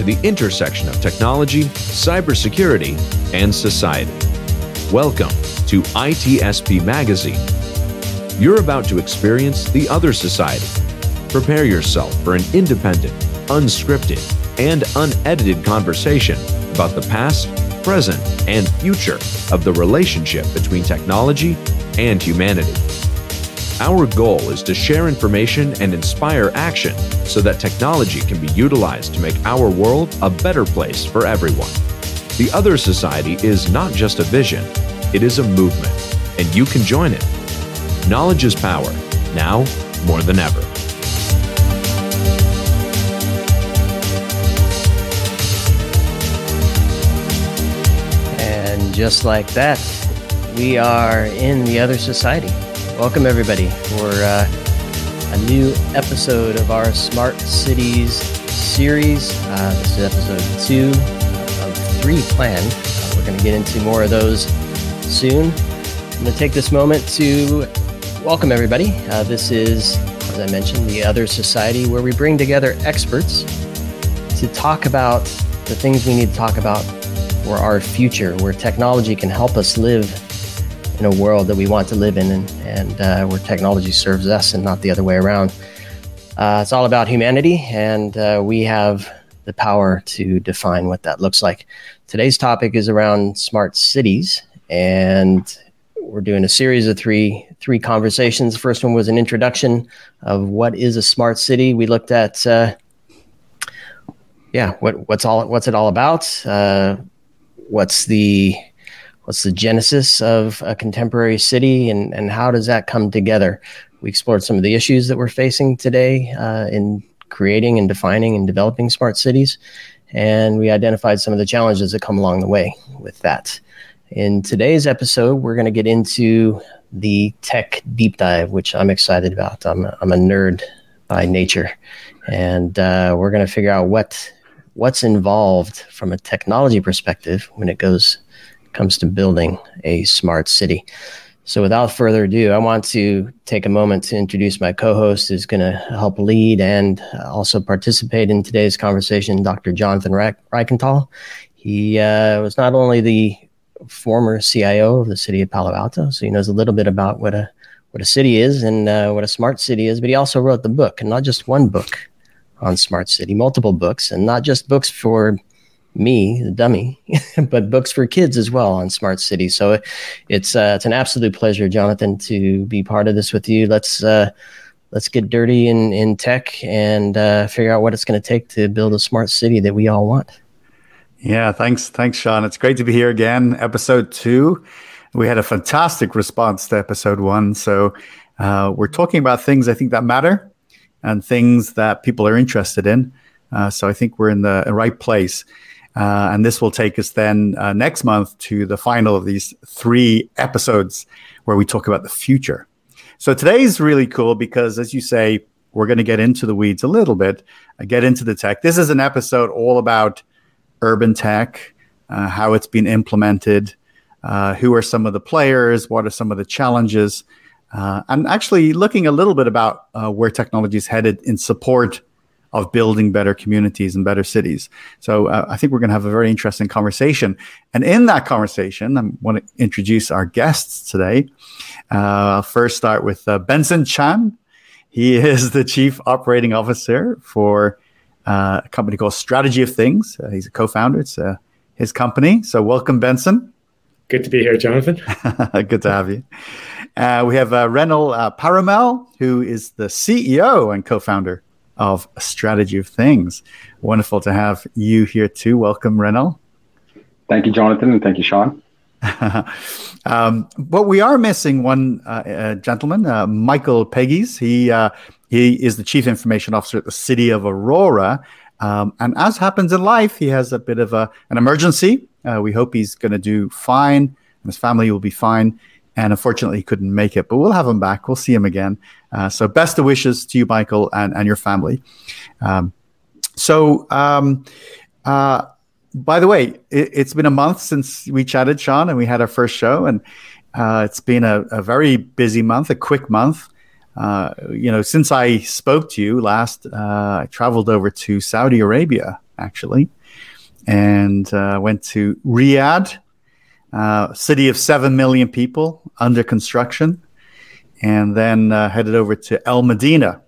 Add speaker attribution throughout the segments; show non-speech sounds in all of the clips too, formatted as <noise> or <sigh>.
Speaker 1: To the intersection of technology, cybersecurity, and society. Welcome to ITSP Magazine. You're about to experience the other society. Prepare yourself for an independent, unscripted, and unedited conversation about the past, present, and future of the relationship between technology and humanity. Our goal is to share information and inspire action so that technology can be utilized to make our world a better place for everyone. The Other Society is not just a vision, it is a movement, and you can join it. Knowledge is power, now more than ever.
Speaker 2: And just like that, we are in the other society. Welcome, everybody, for uh, a new episode of our Smart Cities series. Uh, this is episode two of three planned. Uh, we're going to get into more of those soon. I'm going to take this moment to welcome everybody. Uh, this is, as I mentioned, the Other Society, where we bring together experts to talk about the things we need to talk about for our future, where technology can help us live in a world that we want to live in and, and uh, where technology serves us and not the other way around. Uh, it's all about humanity, and uh, we have the power to define what that looks like. Today's topic is around smart cities, and we're doing a series of three three conversations. The first one was an introduction of what is a smart city. We looked at uh, yeah, what what's all what's it all about? Uh, what's the what's the genesis of a contemporary city and, and how does that come together? We explored some of the issues that we're facing today uh, in creating and defining and developing smart cities. And we identified some of the challenges that come along the way with that. In today's episode, we're going to get into the tech deep dive, which I'm excited about. I'm I'm a nerd by nature. And uh, we're going to figure out what what's involved from a technology perspective when it goes comes to building a smart city. So, without further ado, I want to take a moment to introduce my co host who's going to help lead and also participate in today's conversation, Dr. Jonathan Reichental. He uh, was not only the former CIO of the city of Palo Alto, so he knows a little bit about what a what a city is and uh, what a smart city is, but he also wrote the book, and not just one book on smart city, multiple books, and not just books for me, the dummy, <laughs> but books for kids as well on Smart City. So it's uh, it's an absolute pleasure, Jonathan, to be part of this with you. Let's uh, let's get dirty in in tech and uh, figure out what it's going to take to build a smart city that we all want.
Speaker 3: Yeah, thanks, thanks, Sean. It's great to be here again. Episode two, we had a fantastic response to episode one. So uh, we're talking about things I think that matter and things that people are interested in. Uh, so I think we're in the right place. Uh, and this will take us then uh, next month to the final of these three episodes where we talk about the future. So today's really cool because, as you say, we're going to get into the weeds a little bit, uh, get into the tech. This is an episode all about urban tech, uh, how it's been implemented, uh, who are some of the players, what are some of the challenges, uh, and actually looking a little bit about where technology is headed in support of building better communities and better cities. So uh, I think we're going to have a very interesting conversation. And in that conversation, I want to introduce our guests today. Uh, I'll first start with uh, Benson Chan. He <laughs> is the chief operating officer for uh, a company called Strategy of Things. Uh, he's a co-founder. It's uh, his company. So welcome, Benson.
Speaker 4: Good to be here, Jonathan. <laughs>
Speaker 3: Good to have you. we have uh, Renil Paramel, who is the CEO and co-founder of a strategy of things. Wonderful to have you here too. Welcome, Renil.
Speaker 5: Thank you, Jonathan, and thank you, Sean. <laughs>
Speaker 3: um, but we are missing one uh, uh, gentleman, uh, Michael Pegues. He uh, he is the chief information officer at the city of Aurora. Um, and as happens in life, he has a bit of a, an emergency. Uh, we hope he's going to do fine, and his family will be fine and unfortunately he couldn't make it. But we'll have him back. We'll see him again. Uh, so best of wishes to you, Michael, and, and your family. Um, so, um, uh, by the way, it, has been a month since we chatted, Sean, and we had our first show, and uh, it's been a, a, very busy month, a quick month. Uh, you know, since I spoke to you last, uh, I traveled over to Saudi Arabia actually, and uh, went to Riyadh, uh, city of seven million people under construction, and then uh, headed over to El Medina,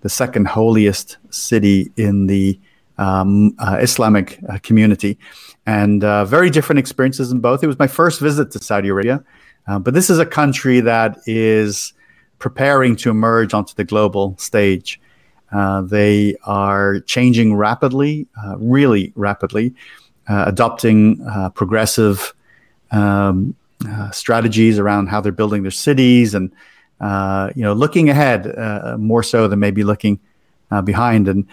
Speaker 3: the second holiest city in the um, uh, Islamic uh, community, and uh, very different experiences in both. It was my first visit to Saudi Arabia, but this is a country that is preparing to emerge onto the global stage. Uh, they are changing rapidly, really rapidly, adopting progressive um, strategies around how they're building their cities and you know looking ahead more so than maybe looking behind and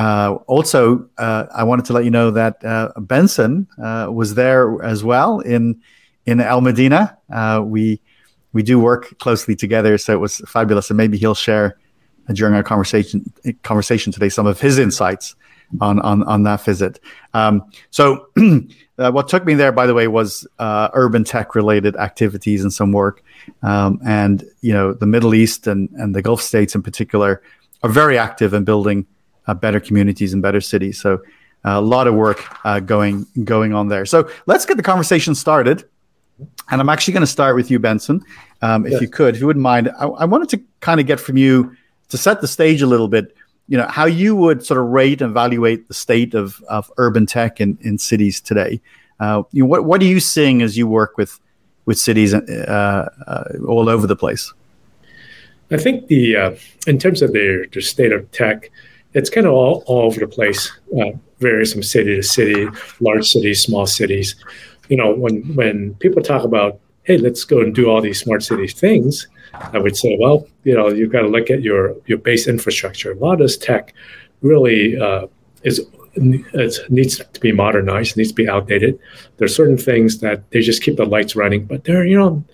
Speaker 3: uh, also, uh, I wanted to let you know that uh, Benson uh, was there as well in in El Medina. Uh, we we do work closely together, so it was fabulous. And maybe he'll share during our conversation conversation today some of his insights on on on that visit. Um, so, <clears throat> what took me there, by the way, was urban tech related activities and some work. Um, and you know, the Middle East and and the Gulf states in particular are very active in building uh, better communities and better cities. So uh, a lot of work uh, going going on there. So let's get the conversation started. And I'm actually going to start with you, Benson, um, if yes. you could, if you wouldn't mind. I, I wanted to kind of get from you to set the stage a little bit. You know how you would sort of rate and evaluate the state of, of urban tech in, in cities today. Uh, you know, what what are you seeing as you work with with cities uh, uh, all over the place?
Speaker 4: I think the uh, in terms of their, their state of tech, it's kind of all, all over the place, uh, varies from city to city, large cities, small cities. You know, when when people talk about, hey, let's go and do all these smart city things, I would say, well, you know, you've got to look at your your base infrastructure. A lot of this tech really uh, is it needs to be modernized, needs to be outdated. There's certain things that they just keep the lights running, but they're you know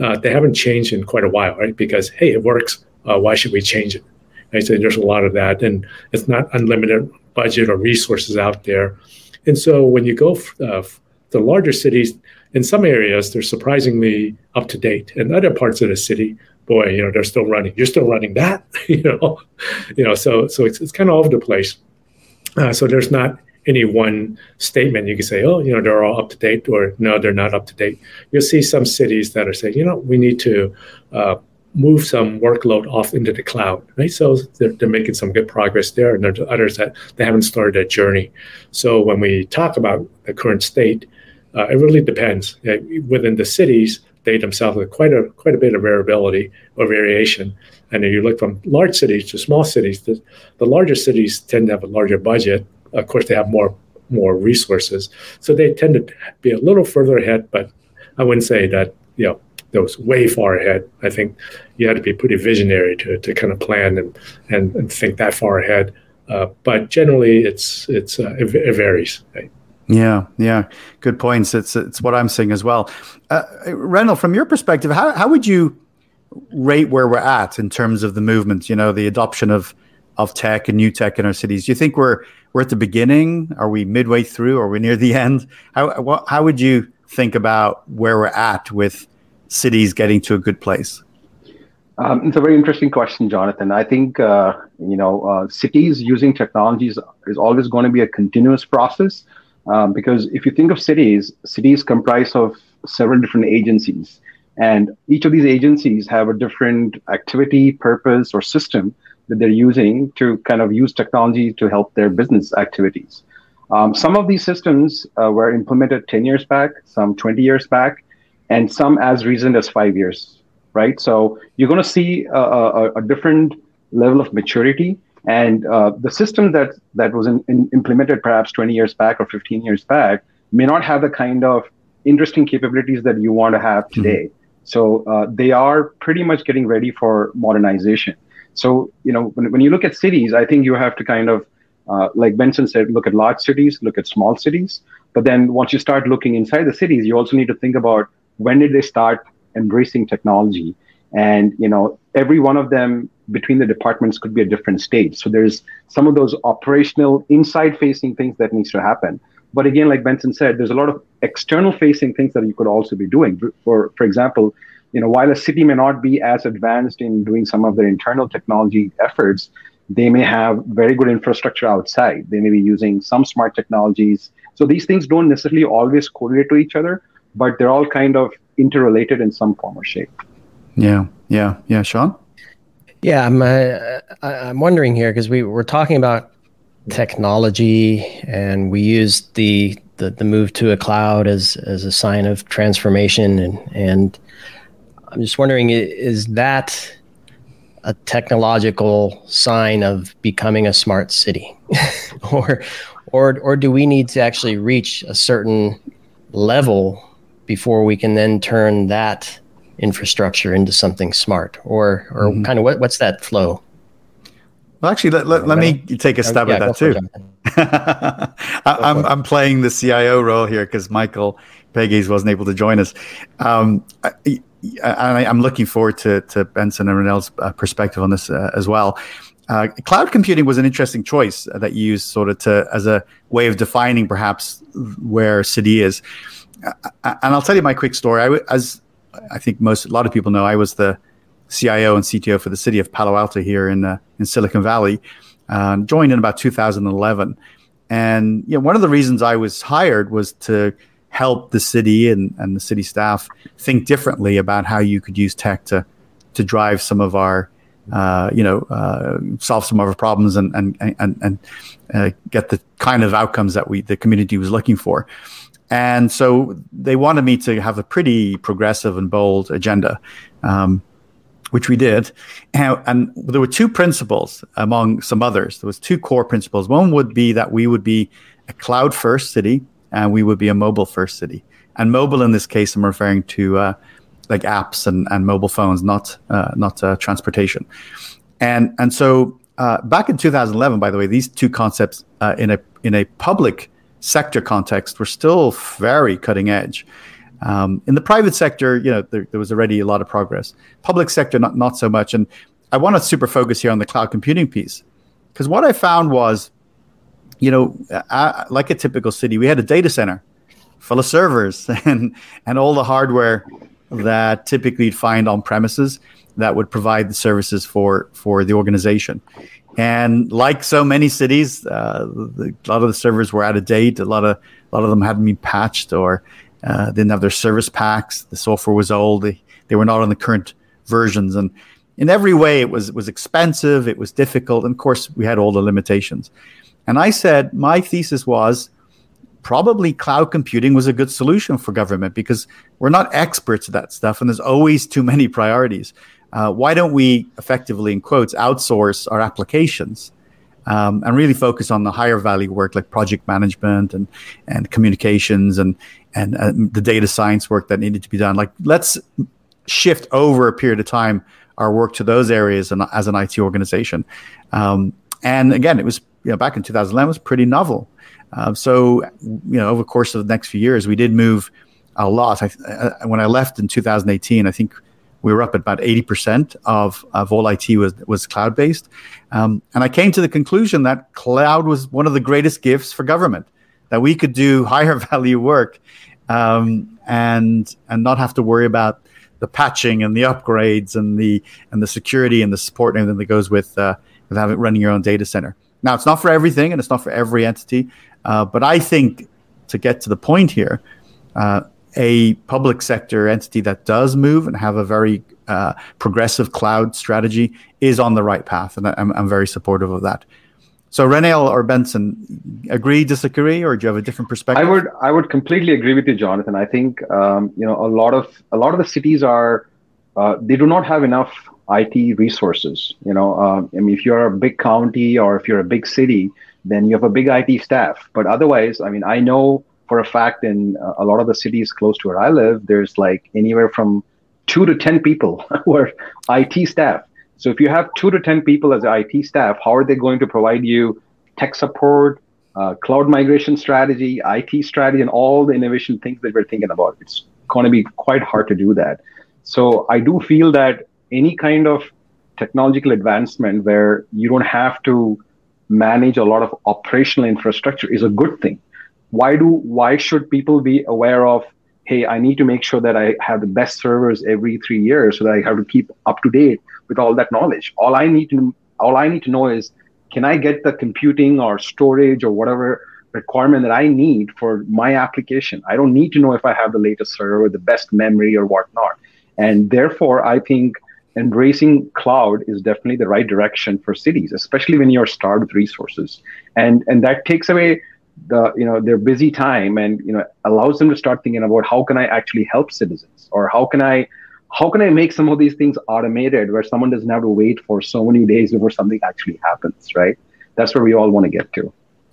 Speaker 4: uh, they haven't changed in quite a while, right? Because hey, it works. Uh, why should we change it? I say there's a lot of that, and it's not unlimited budget or resources out there. And so when you go uh, the larger cities, in some areas they're surprisingly up to date. In other parts of the city, boy, you know they're still running. You're still running that, <laughs> you know, you know. So so it's it's kind of all over the place. Uh, so there's not any one statement you can say, oh, you know, they're all up to date, or no, they're not up to date. You'll see some cities that are saying, you know, we need to uh, move some workload off into the cloud, right? So they're, they're making some good progress there, and there's others that they haven't started that journey. So when we talk about the current state, uh, it really depends. Within the cities, they themselves have quite a quite a bit of variability or variation. And if you look from large cities to small cities, the, the larger cities tend to have a larger budget. Of course, they have more more resources, so they tend to be a little further ahead. But I wouldn't say that you know was way far ahead. I think you had to be pretty visionary to, to kind of plan and, and, and think that far ahead. Uh, but generally, it's it's uh, it, it, varies. Right?
Speaker 3: Yeah, yeah, good points. It's it's what I'm seeing as well. Uh, Renil, from your perspective, how how would you rate where we're at in terms of the movement? You know, the adoption of of tech and new tech in our cities. Do you think we're we're at the beginning? Are we midway through? Are we near the <laughs> end? How how would you think about where we're at with cities getting to a good place?
Speaker 5: Um, it's a very interesting question, Jonathan. I think uh, you know uh, cities using technologies is always going to be a continuous process um, because if you think of cities, cities comprise of several different agencies, and each of these agencies have a different activity, purpose, or system that they're using to kind of use technology to help their business activities. Um, some of these systems uh, were implemented 10 years back, some 20 years back, and some as recent as five years, right? So you're going to see a, a, a, different level of maturity. And uh, the system that, that was in, in implemented perhaps 20 years back or 15 years back may not have the kind of interesting capabilities that you want to have mm-hmm. today. Mm-hmm. So uh, they are pretty much getting ready for modernization. So, you know, when, when you look at cities, I think you have to kind of, uh, like Benson said, look at large cities, look at small cities. But then once you start looking inside the cities, you also need to think about when did they start embracing technology and you know every one of them between the departments could be a different stage so there's some of those operational inside facing things that needs to happen but again like benson said there's a lot of external facing things that you could also be doing for for example you know while a city may not be as advanced in doing some of their internal technology efforts they may have very good infrastructure outside. They may be using some smart technologies. So these things don't necessarily always correlate to each other, but they're all kind of interrelated in some form or shape.
Speaker 3: Yeah, yeah, yeah. Sean?
Speaker 2: Yeah, I'm. Uh, I'm wondering here because we were talking about technology, and we used the, the the move to a cloud as as a sign of transformation, and and I'm just wondering, is that a technological sign of becoming a smart city, <laughs> or or or do we need to actually reach a certain level before we can then turn that infrastructure into something smart? Or or mm-hmm. kind of what, what's that flow?
Speaker 3: Well actually let, let, let me take a stab yeah, at that too. <laughs> I, am I'm playing the cio role here because michael pegues wasn't able to join us. Um, I, I, am looking forward to, to benson and Renil's uh, perspective on this uh, as well. Uh, cloud computing was an interesting choice that you used sort of to as a way of defining perhaps where city is. And I'll tell you my quick story. I, as I think most a lot of people know, I was the CIO and CTO for the city of Palo Alto here in uh, in Silicon Valley. Uh, joined in about 2011, and you know, one of the reasons I was hired was to help the city and, and the city staff think differently about how you could use tech to to drive some of our uh, you know uh, solve some of our problems and and and, and uh, get the kind of outcomes that we the community was looking for. And so they wanted me to have a pretty progressive and bold agenda, um, which we did. And, and, there were two principles among some others. There was two core principles. One would be that we would be a cloud first city and we would be a mobile first city. And mobile in this case, I'm referring to uh, like apps and, and mobile phones, not uh, not uh, transportation. And and so uh, back in 2011, by the way, these two concepts uh, in a in a public sector context, we're still very cutting edge. Um, in the private sector, you know, there, there, was already a lot of progress. Public sector, not not so much. And I want to super focus here on the cloud computing piece, because what I found was, you know, uh, like a typical city, we had a data center full of servers <laughs> and and all the hardware that typically you'd find on premises that would provide the services for for the organization. And like so many cities, uh, the, a lot of the servers were out of date. A lot of a lot of them hadn't been patched or uh, didn't have their service packs. The software was old. They, they were not on the current versions, and in every way, it was it was expensive. It was difficult, and of course, we had all the limitations. And I said my thesis was probably cloud computing was a good solution for government because we're not experts at that stuff, and there's always too many priorities uh, why don't we effectively, in quotes, outsource our applications um, and really focus on the higher value work like project management and and communications and and uh, the data science work that needed to be done. Like let's shift over a period of time our work to those areas and as an IT organization. Um, and again, it was you know back in 2011 was pretty novel. Uh, so you know over the course of the next few years, we did move a lot. I, uh, when I left in 2018, I think we were up at about 80% of, of all IT was, was cloud based. Um, and I came to the conclusion that cloud was one of the greatest gifts for government, that we could do <laughs> higher value work um, and, and not have to worry about the patching and the upgrades and the, and the security and the support and everything that goes with, uh, with having, running your own data center. Now, it's not for everything and it's not for every entity, uh, but I think to get to the point here, uh, a public sector entity that does move and have a very uh, progressive cloud strategy is on the right path, and I'm, I'm very supportive of that. So, Renil or Benson, agree, disagree, or do you have a different perspective?
Speaker 5: I would, I would completely agree with you, Jonathan. I think um, you know a lot of a lot of the cities are uh, they do not have enough IT resources. You know, uh, I mean, if you're a big county or if you're a big city, then you have a big IT staff. But otherwise, I mean, I know for a fact in uh, a lot of the cities close to where I live, there's like anywhere from two to 10 people <laughs> who are IT staff. So if you have two to 10 people as IT staff, how are they going to provide you tech support, uh, cloud migration strategy, IT strategy, and all the innovation things that we're thinking about? It's going to be quite hard to do that. So I do feel that any kind of technological advancement where you don't have to manage a lot of operational infrastructure is a good thing why do why should people be aware of hey i need to make sure that i have the best servers every three years so that i have to keep up to date with all that knowledge all i need to all I need to know is can I get the computing or storage or whatever requirement that I need for my application? I don't need to know if I have the latest server, the best memory, or whatnot. And therefore, I think embracing cloud is definitely the right direction for cities, especially when you're starved with resources. And and that takes away the you know their busy time and you know allows them to start thinking about how can I actually help citizens or how can I how can I make some of these things automated where someone doesn't have to wait for so many days before something actually happens, right? That's where we all want to get to.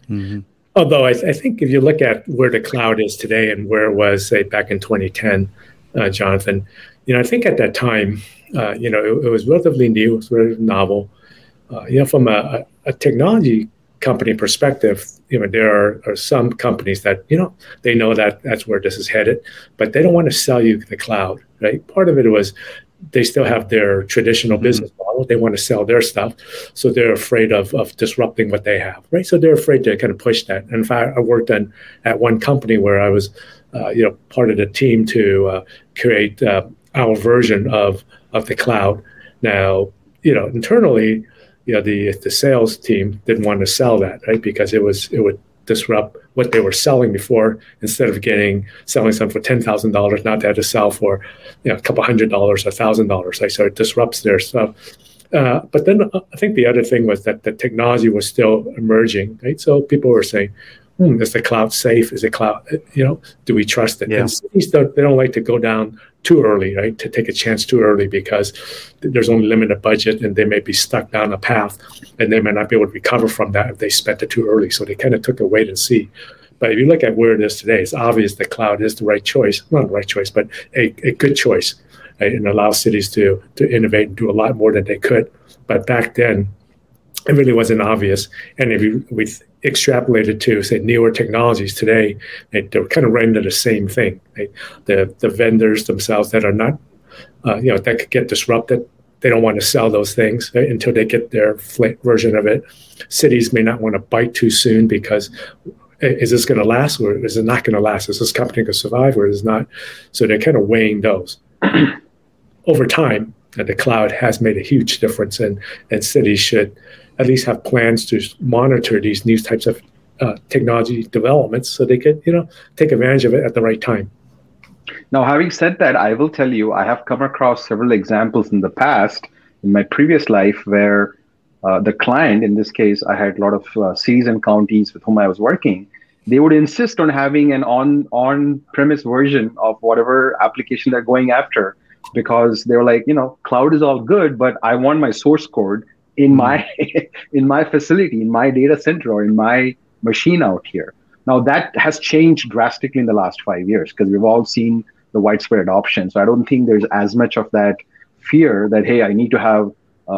Speaker 4: Mm-hmm. Although I, th- I, think if you look at where the cloud is today and where it was, say, back in 2010, uh, Jonathan, you know, I think at that time, uh, you know, it, it, was relatively new, it was very novel. Uh, you know, from a, a, technology company perspective, you know, there are, are, some companies that, you know, they know that that's where this is headed, but they don't want to sell you the cloud, right? Part of it was they still have their traditional mm-hmm. business model. They want to sell their stuff. So they're afraid of, of disrupting what they have, right? So they're afraid to kind of push that. And In fact, I worked on, at one company where I was, uh, you know, part of the team to uh, create uh, our version of, of the cloud. Now, you know, internally, you know, the the sales team didn't want to sell that, right? Because it was it would disrupt what they were selling before. Instead of getting selling something for ten thousand dollars, now they had to sell for you know a couple hundred dollars, a thousand dollars. Right? So it disrupts their stuff. Uh, but then uh, I think the other thing was that the technology was still emerging, right? So people were saying, hmm, is the cloud safe? Is the cloud, you know, do we trust it? Yeah. And cities don't, they don't like to go down too early, right? To take a chance too early because there's only limited budget and they may be stuck down a path and they may not be able to recover from that if they spent it too early. So they kind of took a wait and see. But if you look at where it is today, it's obvious the cloud is the right choice. Not the right choice, but a, a good choice. Right? And allows cities to to innovate and do a lot more than they could. But back then, it really wasn't obvious. And if you, we extrapolated to say newer technologies today, they're kind of running into the same thing. Right? The the vendors themselves that are not, uh, you know, that could get disrupted. They don't want to sell those things right, until they get their version of it. Cities may not want to bite too soon because is this going to last or is it not going to last? Is this company going to survive or is it not? So they're kind of weighing those. <clears throat> Over time, the cloud has made a huge difference, and, and cities should at least have plans to monitor these new types of uh, technology developments so they could, you know, take advantage of it at the right time.
Speaker 5: Now, having said that, I will tell you, I have come across several examples in the past in my previous life where uh, the client, in this case, I had a lot of uh, cities and counties with whom I was working. They would insist on having an on on premise version of whatever application they're going after because they were like, you know, cloud is all good, but I want my source code in my <laughs> in my facility in my data center or in my machine out here. Now that has changed drastically in the last five years because we've all seen the widespread adoption. So i don't think there's as much of that fear that hey i need to have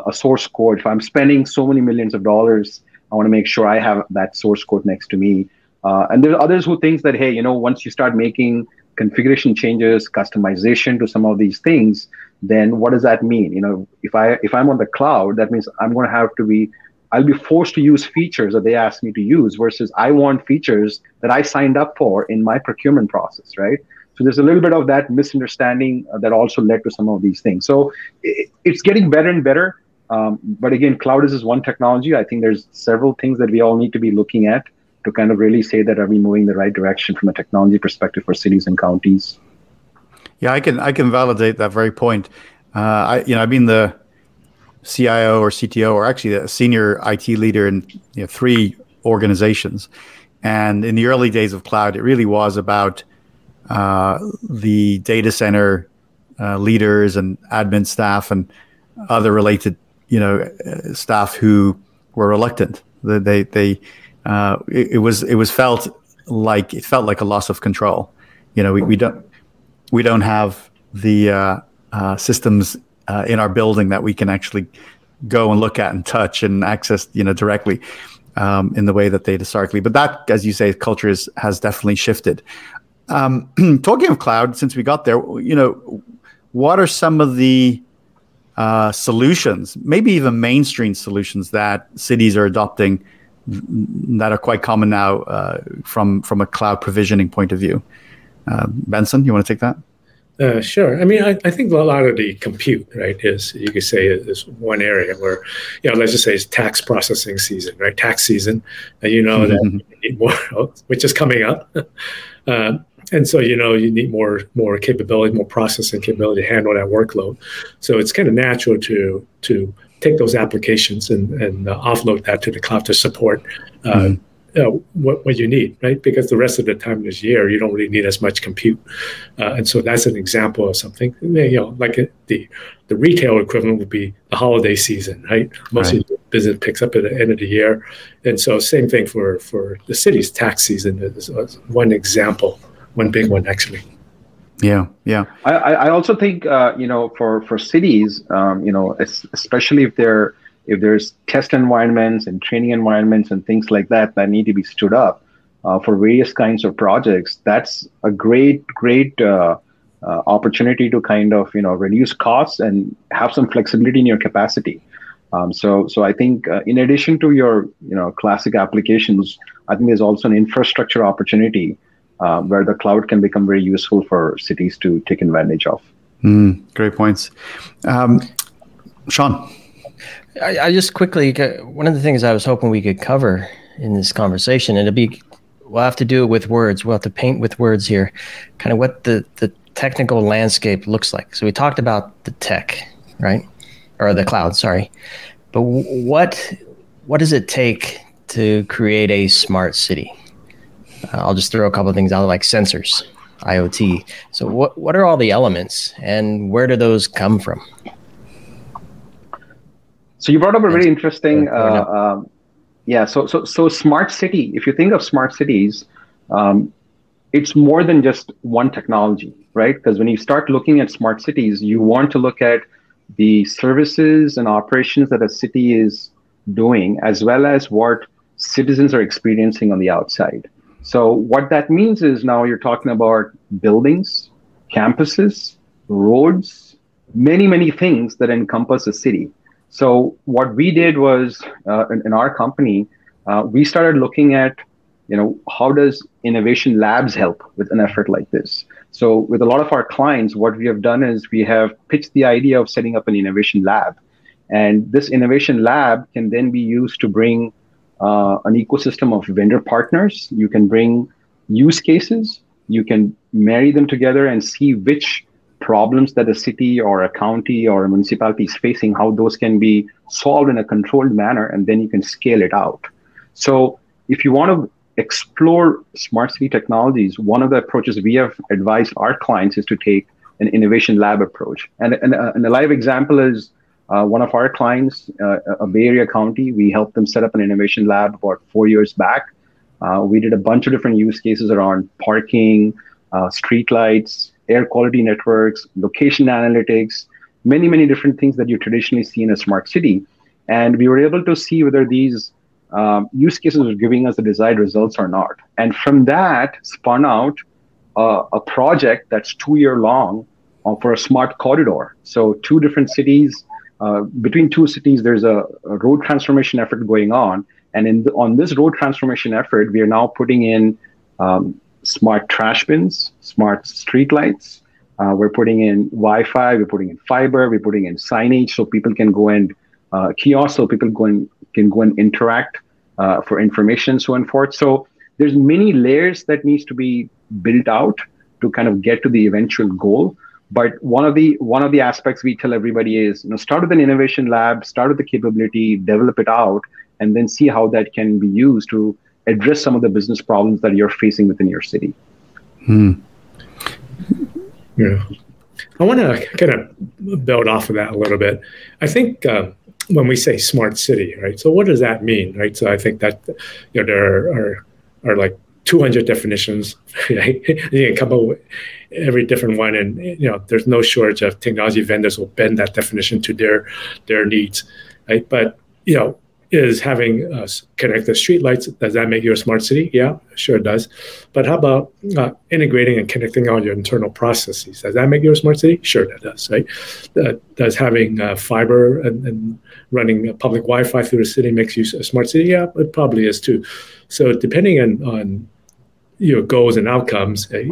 Speaker 5: a source code. If i'm spending so many millions of dollars i want to make sure i have that source code next to me. Uh, and there's others who think that hey you know once you start making configuration changes customization to some of these things then what does that mean? You know, if I if I'm on the cloud, that means I'm going to have to be I'll be forced to use features that they ask me to use versus I want features that I signed up for in my procurement process, right? So there's a little bit of that misunderstanding uh, that also led to some of these things. So it, it's getting better and better. Um, but again, cloud is just one technology. I think there's several things that we all need to be looking at to kind of really say that are we moving the right direction from a technology perspective for cities and counties.
Speaker 3: Yeah, I can I can validate that very point. Uh, I you know I've been the CIO or CTO or actually a senior IT leader in you know, three organizations, and in the early days of cloud, it really was about uh, the data center uh, leaders and admin staff and other related you know uh, staff who were reluctant. They they, they uh, it, was it was felt like it felt like a loss of control. You know, we, we don't we don't have the uh, uh, systems uh, in our building that we can actually go and look at and touch and access, you know, directly um, in the way that they historically. But that, as you say, culture is, has definitely shifted. Um, <clears throat> talking of cloud, since we got there, you know, what are some of the uh, solutions, maybe even mainstream solutions that cities are adopting that are quite common now uh, from from a cloud provisioning point of view? Uh, Benson, you want to take that?
Speaker 4: Uh, sure. I mean, I, I, think a lot of the compute, right, is you could say is one area where, you know, let's just say it's tax processing season, right? Tax season, and you know mm-hmm. that you need more, <laughs> which is coming up. <laughs> Uh, and so you know you need more more capability, more processing capability to handle that workload. So it's kind of natural to to take those applications and, and uh, offload that to the cloud to support uh, mm-hmm uh, what, what you need, right? Because the rest of the time this year, you don't really need as much compute. Uh, and so that's an example of something, you know, like the, the retail equivalent would be the holiday season, right? Most right. of the business picks up at the end of the year. And so same thing for, for the city's tax season is one example, one big one actually.
Speaker 3: Yeah, yeah.
Speaker 5: I, I also think, uh, you know, for, for cities, um, you know, especially if they're, if there's test environments and training environments and things like that that need to be stood up uh, for various kinds of projects, that's a great, great uh, uh, opportunity to kind of you know reduce costs and have some flexibility in your capacity. Um, so, so I think uh, in addition to your you know classic applications, I think there's also an infrastructure opportunity uh, where the cloud can become very useful for cities to take advantage of.
Speaker 3: Mm, great points, um, Sean.
Speaker 2: I, I, just quickly one of the things I was hoping we could cover in this conversation, and it'll be we'll have to do it with words. We'll have to paint with words here, kind of what the the technical landscape looks like. So we talked about the tech, right, or the cloud. Sorry, but what what does it take to create a smart city? Uh, I'll just throw a couple of things out, like sensors, IoT. So what what are all the elements, and where do those come from?
Speaker 5: So you brought up a very interesting, uh, um, yeah. So so so smart city. If you think of smart cities, um, it's more than just one technology, right? Because when you start looking at smart cities, you want to look at the services and operations that a city is doing, as well as what citizens are experiencing on the outside. So what that means is now you're talking about buildings, campuses, roads, many many things that encompass a city. So what we did was uh, in, in, our company, uh, we started looking at, you know, how does innovation labs help with an effort like this? So with a lot of our clients, what we have done is we have pitched the idea of setting up an innovation lab, and this innovation lab can then be used to bring uh, an ecosystem of vendor partners. You can bring use cases. You can marry them together and see which problems that a city or a county or a municipality is facing, how those can be solved in a controlled manner, and then you can scale it out. So if you want to explore smart city technologies, one of the approaches we have advised our clients is to take an innovation lab approach. And, and, uh, and a live example is uh, one of our clients, uh, a Bay Area county, we helped them set up an innovation lab about four years back. Uh, we did a bunch of different use cases around parking, uh, streetlights, air quality networks, location analytics, many, many different things that you traditionally see in a smart city. And we were able to see whether these um, use cases were giving us the desired results or not. And from that spun out uh, a project that's two year long uh, for a smart corridor. So two different cities, uh, between two cities, there's a, a, road transformation effort going on. And in the, on this road transformation effort, we are now putting in um, smart trash bins, smart street lights. Uh, we're putting in Wi-Fi. We're putting in fiber. We're putting in signage so people can go and uh, kiosks so people go and can go and interact uh, for information, so and forth. So there's many layers that needs to be built out to kind of get to the eventual goal. But one of the one of the aspects we tell everybody is, you know, start with an innovation lab, start with the capability, develop it out, and then see how that can be used to address some of the business problems that you're facing within your city.
Speaker 3: Hmm.
Speaker 4: Yeah. I want to kind of build off of that a little bit. I think uh, when we say smart city, right? So what does that mean, right? So I think that you know there are are like 200 definitions. <laughs> Right? you can come up with every different one, and you know there's no shortage of technology vendors will bend that definition to their their needs, right? But you know is having uh, connected streetlights. Does that make you a smart city? Yeah, sure it does. But how about uh, integrating and connecting all your internal processes? Does that make you a smart city? Sure, that does. Right? Uh, does having uh, fiber and, and, running public Wi-Fi through the city makes you a smart city? Yeah, it probably is too. So depending on, on your goals and outcomes, eh,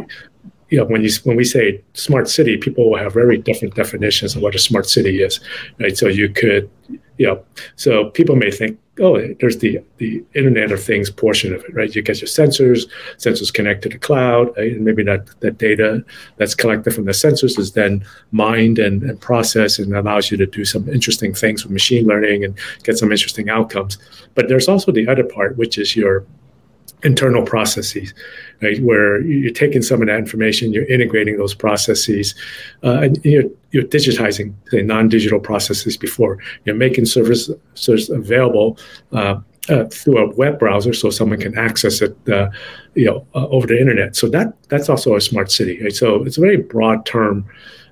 Speaker 4: you know, when you when we say smart city, people will have very different definitions of what a smart city is, right? So you could, you know, so people may think, oh, there's the the Internet of Things portion of it, right? You get your sensors, sensors connect to the cloud, right? and maybe that that data that's collected from the sensors is then mined and, and processed and allows you to do some interesting things with machine learning and get some interesting outcomes. But there's also the other part, which is your internal processes, right? Where you're taking some of that information, you're integrating those processes, uh, and you're, you're digitizing the non-digital processes before. You're making services available uh, uh, through a web browser, so someone can access it, uh, you know, uh, over the internet. So that that's also a smart city. Right? So it's a very broad term.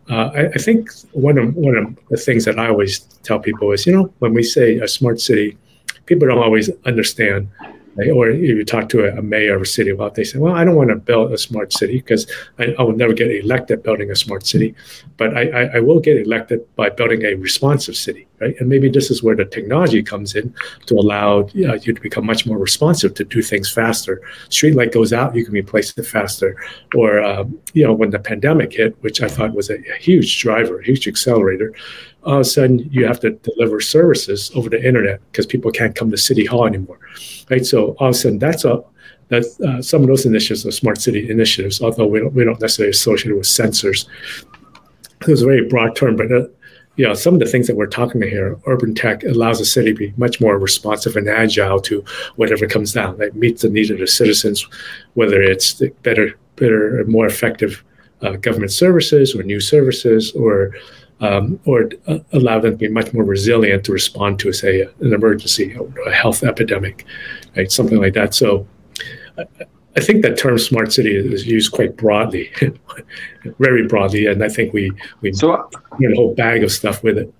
Speaker 4: Uh, I, I think one of one of the things that I always tell people is, you know, when we say a smart city, people don't always understand or if you talk to a, mayor of a city, well, they say, well, I don't want to build a smart city because I, I, will never get elected building a smart city, but I, I, I, will get elected by building a responsive city, right? And maybe this is where the technology comes in to allow you, know, you to become much more responsive to do things faster. Street light goes out, you can replace it faster. Or, um, you know, when the pandemic hit, which I thought was a, a huge driver, a huge accelerator, all of a sudden you have to deliver services over the internet because people can't come to city hall anymore right so all of a sudden that's a that uh, some of those initiatives are smart city initiatives although we don't, we don't necessarily associate it with sensors it was a very broad term but uh, you know, some of the things that we're talking about here, urban tech allows a city to be much more responsive and agile to whatever comes down. That meets the needs of the citizens, whether it's better, better, more effective uh, government services or new services or um, or uh, allow them to be much more resilient to respond to, say, an emergency a health epidemic, right? Something like that. So I think that term smart city is used quite broadly, <laughs> very broadly, and I think we we so, get a whole bag of stuff with it.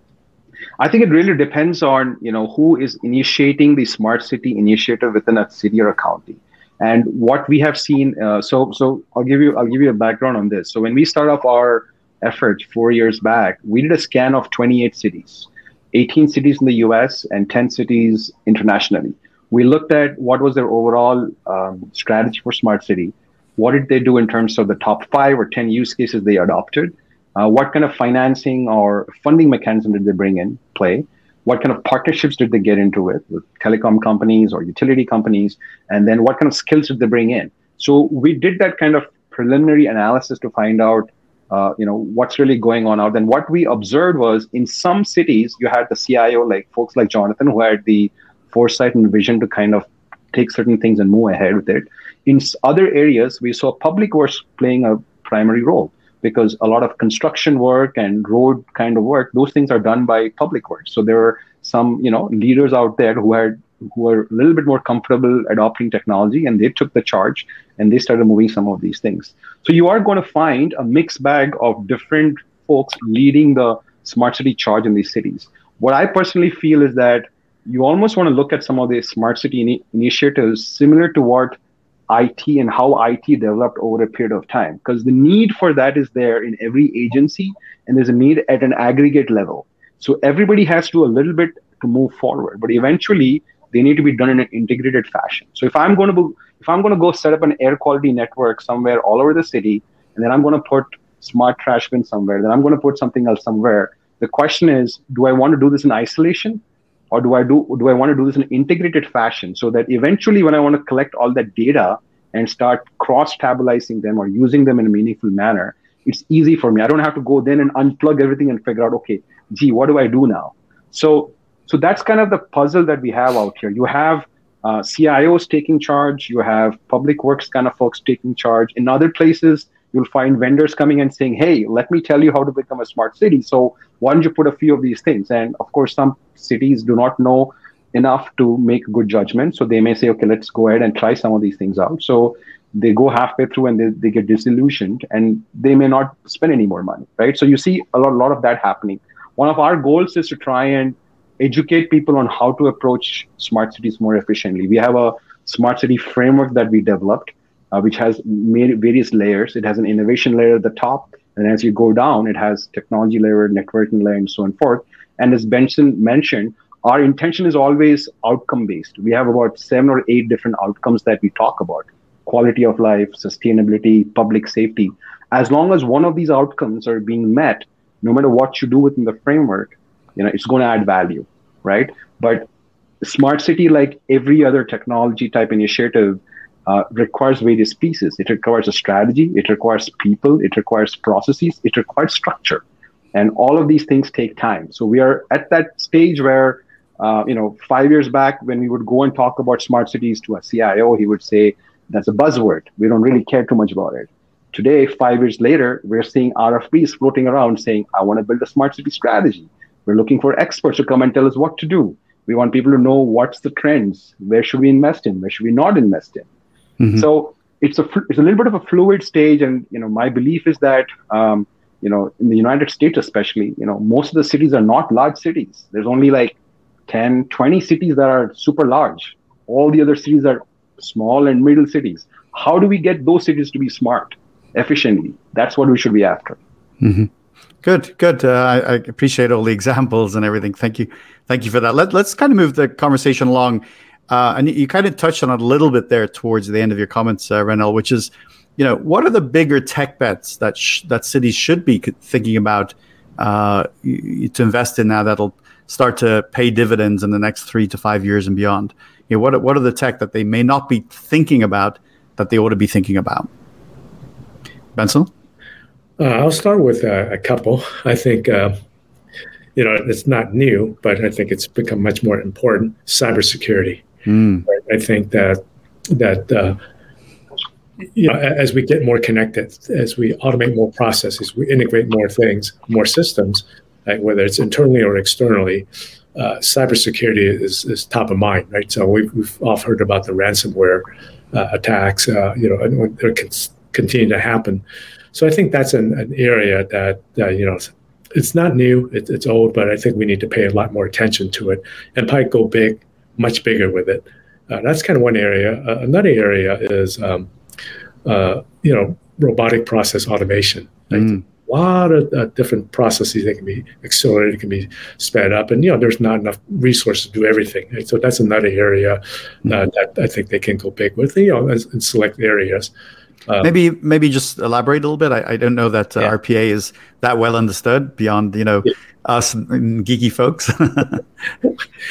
Speaker 5: I think it really depends on you know who is initiating the smart city initiative within a city or a county, and what we have seen. Uh, so so I'll give you I'll give you a background on this. So when we start off our effort four years back, we did a scan of 28 cities, 18 cities in the US and 10 cities internationally. We looked at what was their overall um, strategy for smart city. What did they do in terms of the top five or 10 use cases they adopted? Uh, what kind of financing or funding mechanism did they bring in play? What kind of partnerships did they get into it with telecom companies or utility companies? And then what kind of skills did they bring in? So we did that kind of preliminary analysis to find out uh, you know what's really going on out and what we observed was in some cities you had the cio like folks like jonathan who had the foresight and vision to kind of take certain things and move ahead with it in other areas we saw public works playing a primary role because a lot of construction work and road kind of work those things are done by public works so there are some you know leaders out there who had who were a little bit more comfortable adopting technology and they took the charge and they started moving some of these things. So you are going to find a mixed bag of different folks leading the smart city charge in these cities. What I personally feel is that you almost want to look at some of the smart city in- initiatives similar to what IT and how IT developed over a period of time, because the need for that is there in every agency, and there's a need at an aggregate level. So everybody has to do a little bit to move forward, but eventually they need to be done in an integrated fashion. So if I'm going to go, if I'm going to go set up an air quality network somewhere all over the city, and then I'm going to put smart trash bin somewhere, then I'm going to put something else somewhere. The question is, do I want to do this in isolation, or do I do do I want to do this in an integrated fashion so that eventually, when I want to collect all that data and start cross tabulizing them or using them in a meaningful manner, it's easy for me. I don't have to go then and unplug everything and figure out, okay, gee, what do I do now? So so that's kind of the puzzle that we have out here. You have uh, CIOs taking charge, you have public works kind of folks taking charge. In other places, you'll find vendors coming and saying, hey, let me tell you how to become a smart city. So why don't you put a few of these things? And of course, some cities do not know enough to make good judgment. So they may say, okay, let's go ahead and try some of these things out. So they go halfway through and they, they get disillusioned and they may not spend any more money, right? So you see a lot, a lot of that happening. One of our goals is to try and educate people on how to approach smart cities more efficiently. We have a smart city framework that we developed, uh, which has various layers. It has an innovation layer at the top, and as you go down, it has technology layer, networking layer, and so on and forth. And as Benson mentioned, our intention is always outcome based. We have about seven or eight different outcomes that we talk about quality of life, sustainability, public safety. as long as one of these outcomes are being met, no matter what you do within the framework, you know, it's going to add value, right? But smart city, like every other technology type initiative, uh, requires various pieces. It requires a strategy, it requires people, it requires processes, it requires structure. And all of these things take time. So we are at that stage where, uh, you know, five years back when we would go and talk about smart cities to a CIO, he would say, that's a buzzword. We don't really care too much about it. Today, five years later, we're seeing RFPs floating around saying, I want to build a smart city strategy. We're looking for experts to come and tell us what to do. We want people to know what's the trends, where should we invest in, where should we not invest in. Mm-hmm. So it's a it's a little bit of a fluid stage, and you know my belief is that um, you know in the United States especially, you know most of the cities are not large cities. There's only like 10, 20 cities that are super large. All the other cities are small and middle cities. How do we get those cities to be smart efficiently? That's what we should be after.
Speaker 3: Mm-hmm. Good, good. Uh, I, I, appreciate all the examples and everything. Thank you, thank you for that. Let, us kind of move the conversation along uh, and you kind of touched on it a little bit there towards the end of your comments, uh, Renil, which is, you know, what are the bigger tech bets that sh- that cities should be thinking about uh, to invest in now that'll start to pay dividends in the next three to five years and beyond? You know, what what are the tech that they may not be thinking about that they ought to be thinking about? Benson,
Speaker 4: uh, I'll start with uh, a couple. I think uh, you know it's not new, but I think it's become much more important. Cybersecurity. Mm. I think that that uh, you know, as we get more connected, as we automate more processes, we integrate more things, more systems, like whether it's internally or externally, uh, cybersecurity is, is top of mind, right? So we've, we've all heard about the ransomware uh, attacks, uh, you know, and they can continue to happen. So I think that's an, an area that, you know, it's not new, it, it's old, but I think we need to pay a lot more attention to it and probably go big much bigger with it. Uh, that's kind of one area. Uh, another area is, um, uh, you know, robotic process automation. Like mm. A lot of uh, different processes that can be accelerated, can be sped up, and you know, there's not enough resources to do everything. Right? So that's another area mm. that I think they can go big with. You know, in select areas.
Speaker 3: Uh, maybe maybe just elaborate a little bit. I, I don't know that uh, yeah. RPA is that well understood beyond you know yeah us geeky folks.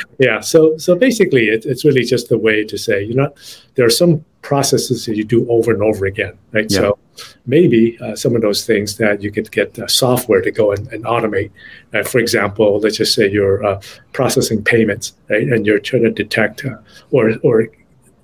Speaker 3: <laughs>
Speaker 4: yeah. So so basically, it, it's really just a way to say, you know, there are some processes that you do over and over again, right? Yeah. So maybe uh, some of those things that you could get uh, software to go and, and automate. Uh, for example, let's just say you're uh, processing payments, right, and you're trying to detect uh, or or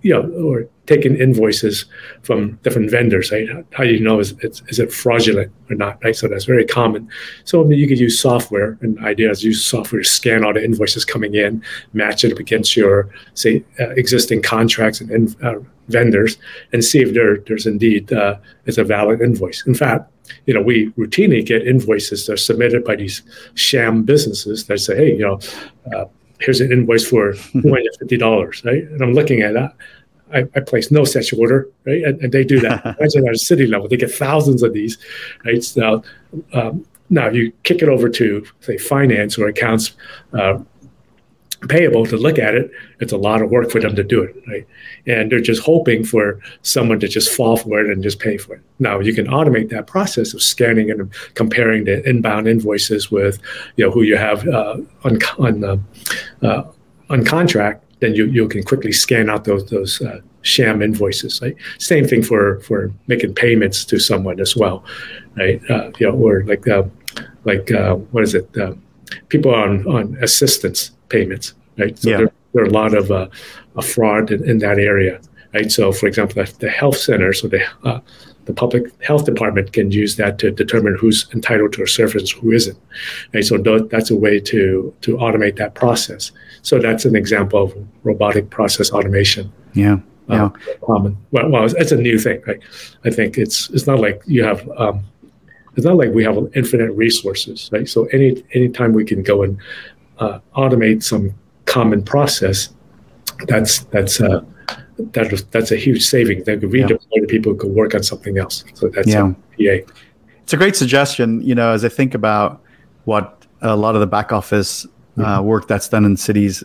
Speaker 4: you know, or taking invoices from different vendors, right? How do you know is, is it fraudulent or not, right? So that's very common. So I mean, you could use software, and ideas use software to scan all the invoices coming in, match it up against your say uh, existing contracts and uh, vendors, and see if there there's indeed uh, is a valid invoice. In fact, you know, we routinely get invoices that are submitted by these sham businesses that say, hey, you know uh, here's an invoice for $250, right? And I'm looking at that. I, I place no such order, right? And, and they do that. <laughs> Imagine at a city level, they get thousands of these, right? So um, now you kick it over to, say, finance or accounts uh, payable to look at it, it's a lot of work for them to do it, right? And they're just hoping for someone to just fall for it and just pay for it. Now you can automate that process of scanning and comparing the inbound invoices with, you know, who you have uh, on on uh, uh, on contract. Then you you can quickly scan out those those uh, sham invoices. Right? Same thing for for making payments to someone as well, right? Uh, you know, or like uh, like what is it? people on on assistance payments, right? So yeah. there, there, are a lot of uh, fraud in, in, that area, right? So, for example, the, the health centers or the uh, the public health department can use that to determine who's entitled to a service, who isn't. Right? So that's a way to to automate that process. So that's an example of robotic process automation.
Speaker 3: Yeah. Uh, yeah.
Speaker 4: common. Well, well, it's a new thing, right? I think it's it's not like you have um, it's not like we have infinite resources, right? So any anytime we can go and uh, automate some common process, that's that's uh, that, that's a huge saving. That could redeploy yeah. people could work on something else. So that's yeah. PA.
Speaker 3: It's a great suggestion. You know, as I think about what a lot of the back office uh, work that's done in cities,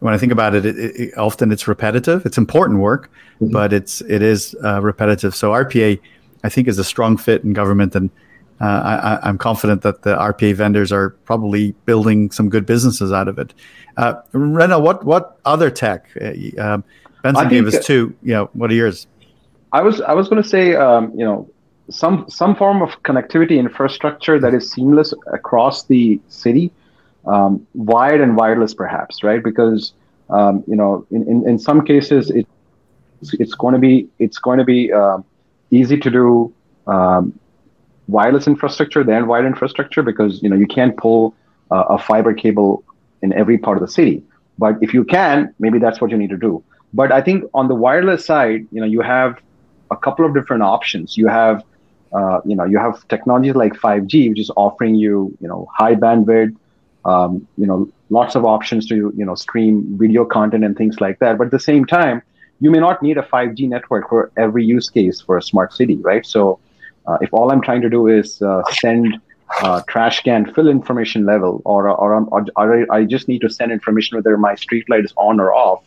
Speaker 3: when I think about it, it, it often it's repetitive. It's important work, mm-hmm. but it's it is uh, repetitive. So RPA I think is a strong fit in government, and uh, I, am confident that the RPA vendors are probably building some good businesses out of it. Uh, Rena, what what other tech? Uh, um, Benson gave us two. You know, what are yours?
Speaker 5: I was I was going to say, um, you know, some some form of connectivity infrastructure that is seamless across the city, um, wired and wireless, perhaps, right? Because um, you know, in, in, in some cases, it it's going to be it's going to be uh, easy to do um, wireless infrastructure than wired infrastructure because you know you can't pull uh, a fiber cable in every part of the city. But if you can, maybe that's what you need to do. But I think on the wireless side, you know, you have a couple of different options. You have uh, you know, you have technologies like 5G, which is offering you, you know, high bandwidth, um, you know, lots of options to, you know, stream video content and things like that. But at the same time, you may not need a 5G network for every use case for a smart city, right? So, uh, if all I'm trying to do is uh, send uh, trash can fill information level, or or, or, or I just need to send information whether my street light is on or off,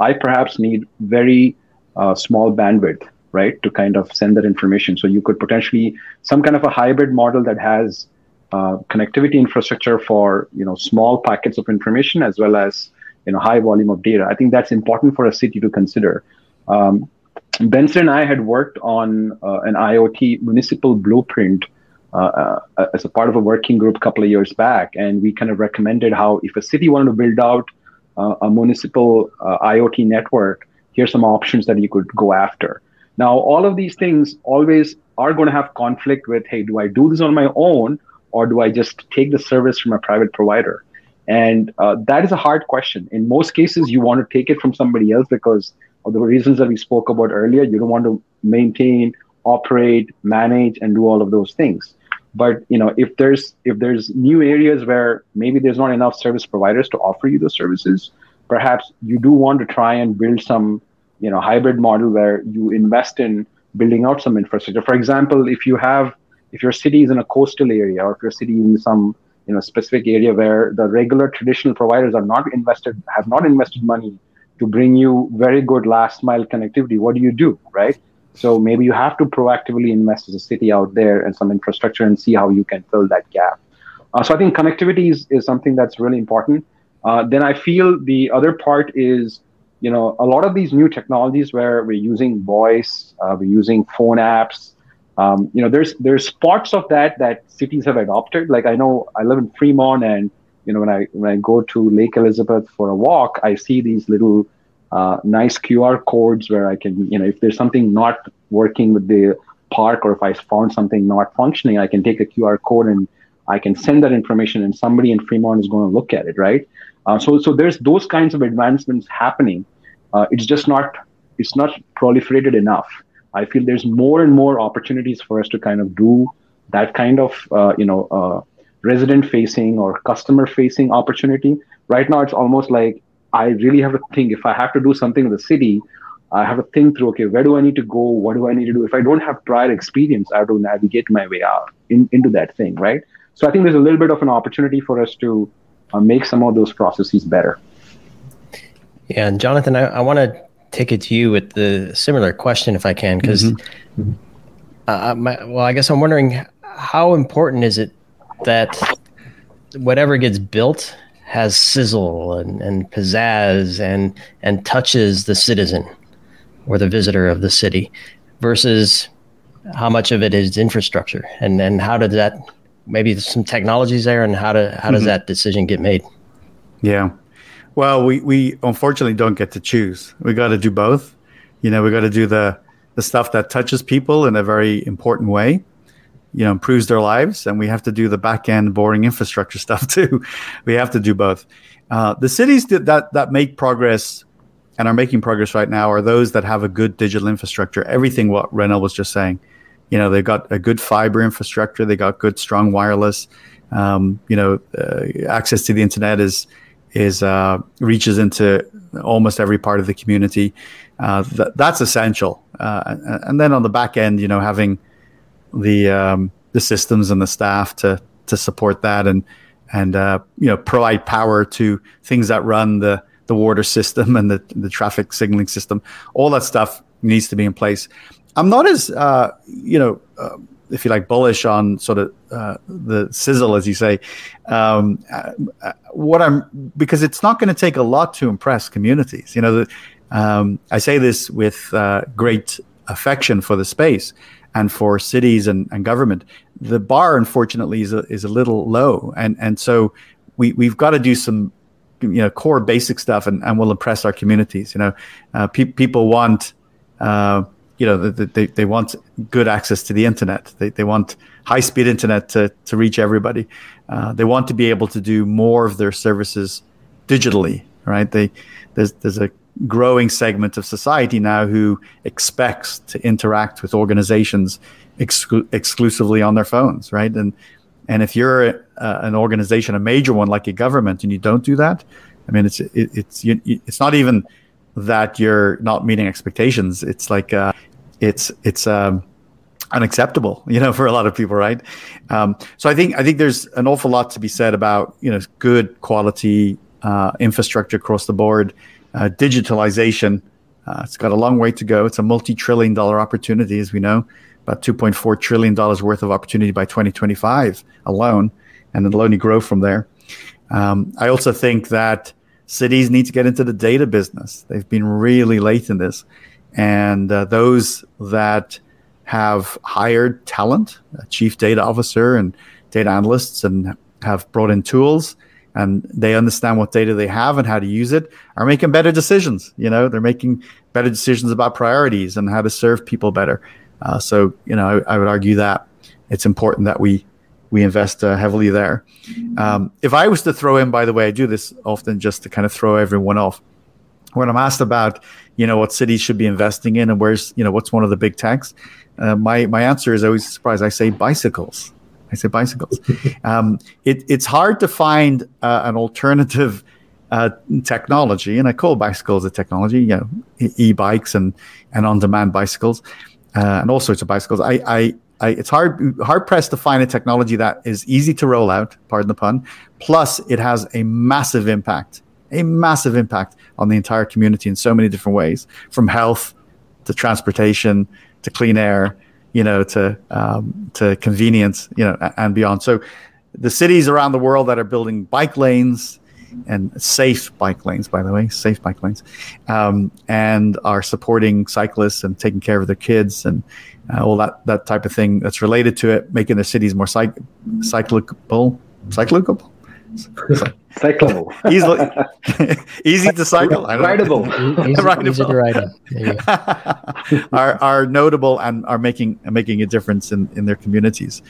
Speaker 5: I perhaps need very uh, small bandwidth right, to kind of send that information. So you could potentially some kind of a hybrid model that has uh, connectivity infrastructure for you know small packets of information as well as you know high volume of data. I think that's important for a city to consider. Um, Benson and I had worked on uh, an IoT municipal blueprint uh, uh, as a part of a working group a couple of years back, and we kind of recommended how if a city wanted to build out uh, a municipal uh, IoT network, here's some options that you could go after. Now, all of these things always are going to have conflict with, hey, do I do this on my own or do I just take the service from a private provider? And uh, that is a hard question. In most cases, you want to take it from somebody else because of the reasons that we spoke about earlier. You don't want to maintain, operate, manage, and do all of those things. But you know, if there's if there's new areas where maybe there's not enough service providers to offer you those services, perhaps you do want to try and build some you know hybrid model where you invest in building out some infrastructure. For example, if you have if your city is in a coastal area or if your city in some you know specific area where the regular traditional providers are not invested have not invested money to bring you very good last mile connectivity what do you do right so maybe you have to proactively invest as a city out there and some infrastructure and see how you can fill that gap uh, so i think connectivity is, is something that's really important uh, then i feel the other part is you know, a lot of these new technologies where we're using voice, uh, we're using phone apps. Um, you know, there's there's parts of that that cities have adopted. Like I know I live in Fremont, and you know when I when I go to Lake Elizabeth for a walk, I see these little uh, nice QR codes where I can, you know, if there's something not working with the park or if I found something not functioning, I can take a QR code and I can send that information, and somebody in Fremont is going to look at it, right? Uh, so, so there's those kinds of advancements happening. Uh, it's just not it's not proliferated enough. I feel there's more and more opportunities for us to kind of do that kind of uh, you know uh, resident facing or customer facing opportunity. Right now, it's almost like I really have to think if I have to do something in the city, I have to think through okay, where do I need to go? What do I need to do? If I don't have prior experience, I have to navigate my way out in, into that thing, right? So I think there's a little bit of an opportunity for us to uh, make some of those processes better.
Speaker 2: Yeah, and Jonathan, I, I want to take it to you with the similar question, if I can, because, mm-hmm. uh, well, I guess I'm wondering how important is it that whatever gets built has sizzle and, and pizzazz and and touches the citizen or the visitor of the city versus how much of it is infrastructure and and how did that maybe some technologies there, and how to how does mm-hmm. that decision get made?
Speaker 3: Yeah, well, we we unfortunately don't get to choose. We got to do both. You know, we got to do the the stuff that touches people in a very important way. You know, improves their lives, and we have to do the back end boring infrastructure <laughs> stuff too. we have to do both. Uh, the cities that, that that make progress and are making progress right now are those that have a good digital infrastructure. Everything what Renil was just saying you know, they've got a good fiber infrastructure. They got good, strong wireless. Um, you know, uh, access to the internet is is uh, reaches into almost every part of the community. Uh, th- that's essential. Uh, and then on the back end, you know, having the um, the systems and the staff to to support that and and uh, you know provide power to things that run the the water system and the the traffic signaling system. All that stuff needs to be in place I'm not as uh, you know. Uh, if you like, bullish on sort of uh, the sizzle, as you say. Um, uh, what I'm because it's not going to take a lot to impress communities. You know, the, um, I say this with uh, great affection for the space and for cities and, and government. The bar, unfortunately, is a, is a little low, and and so we we've got to do some you know core basic stuff, and, and we'll impress our communities. You know, uh, pe- people want. Uh, you know, they, they want good access to the internet. They, they want high speed internet to, to reach everybody. Uh, they want to be able to do more of their services digitally, right? They, there's, there's a growing segment of society now who expects to interact with organizations exclu- exclusively on their phones, right? And, and if you're a, uh, an organization, a major one like a government, and you don't do that, I mean, it's, it, it's, you, it's not even that you're not meeting expectations. It's like, uh, it's it's um, unacceptable, you know, <laughs> for a lot of people, right? Um, so I think I think there's an awful lot to be said about you know good quality uh, infrastructure across the board, uh, digitalization. Uh, it's got a long way to go. It's a multi-trillion dollar opportunity, as we know, about 2.4 trillion dollars worth of opportunity by 2025 alone, and it'll only grow from there. Um, I also think that cities need to get into the data business. They've been really late in this. And uh, those that have hired talent, a chief data officer and data analysts, and have brought in tools and they understand what data they have and how to use it, are making better decisions. You know, they're making better decisions about priorities and how to serve people better. Uh, so, you know, I, I, would argue that it's important that we we invest uh, heavily there. Um, if I was to throw in, by the way, I do this often just to kind of throw everyone off. When I'm asked about you know what cities should be investing in and where's you know what's one of the big techs uh, my my answer is always surprised i say bicycles i say bicycles <laughs> um, it, it's hard to find uh, an alternative uh, technology and i call bicycles a technology you know e-bikes and and on-demand bicycles uh, and all sorts of bicycles I, I I, it's hard hard pressed to find a technology that is easy to roll out, pardon the pun. Plus, it has a massive impact a massive impact on the entire community in so many different ways, from health to transportation to clean air, you know, to um, to convenience, you know, and beyond. So, the cities around the world that are building bike lanes and safe bike lanes, by the way, safe bike lanes, um, and are supporting cyclists and taking care of their kids and uh, all that that type of thing that's related to it, making the cities more cyc- cyclicable, cyclicable
Speaker 5: Cyclable. <laughs>
Speaker 3: easy, <laughs> easy to cycle.
Speaker 5: Rideable. <laughs>
Speaker 2: Easy, Rideable. easy to ride
Speaker 3: are are notable and are making making a difference in, in their communities.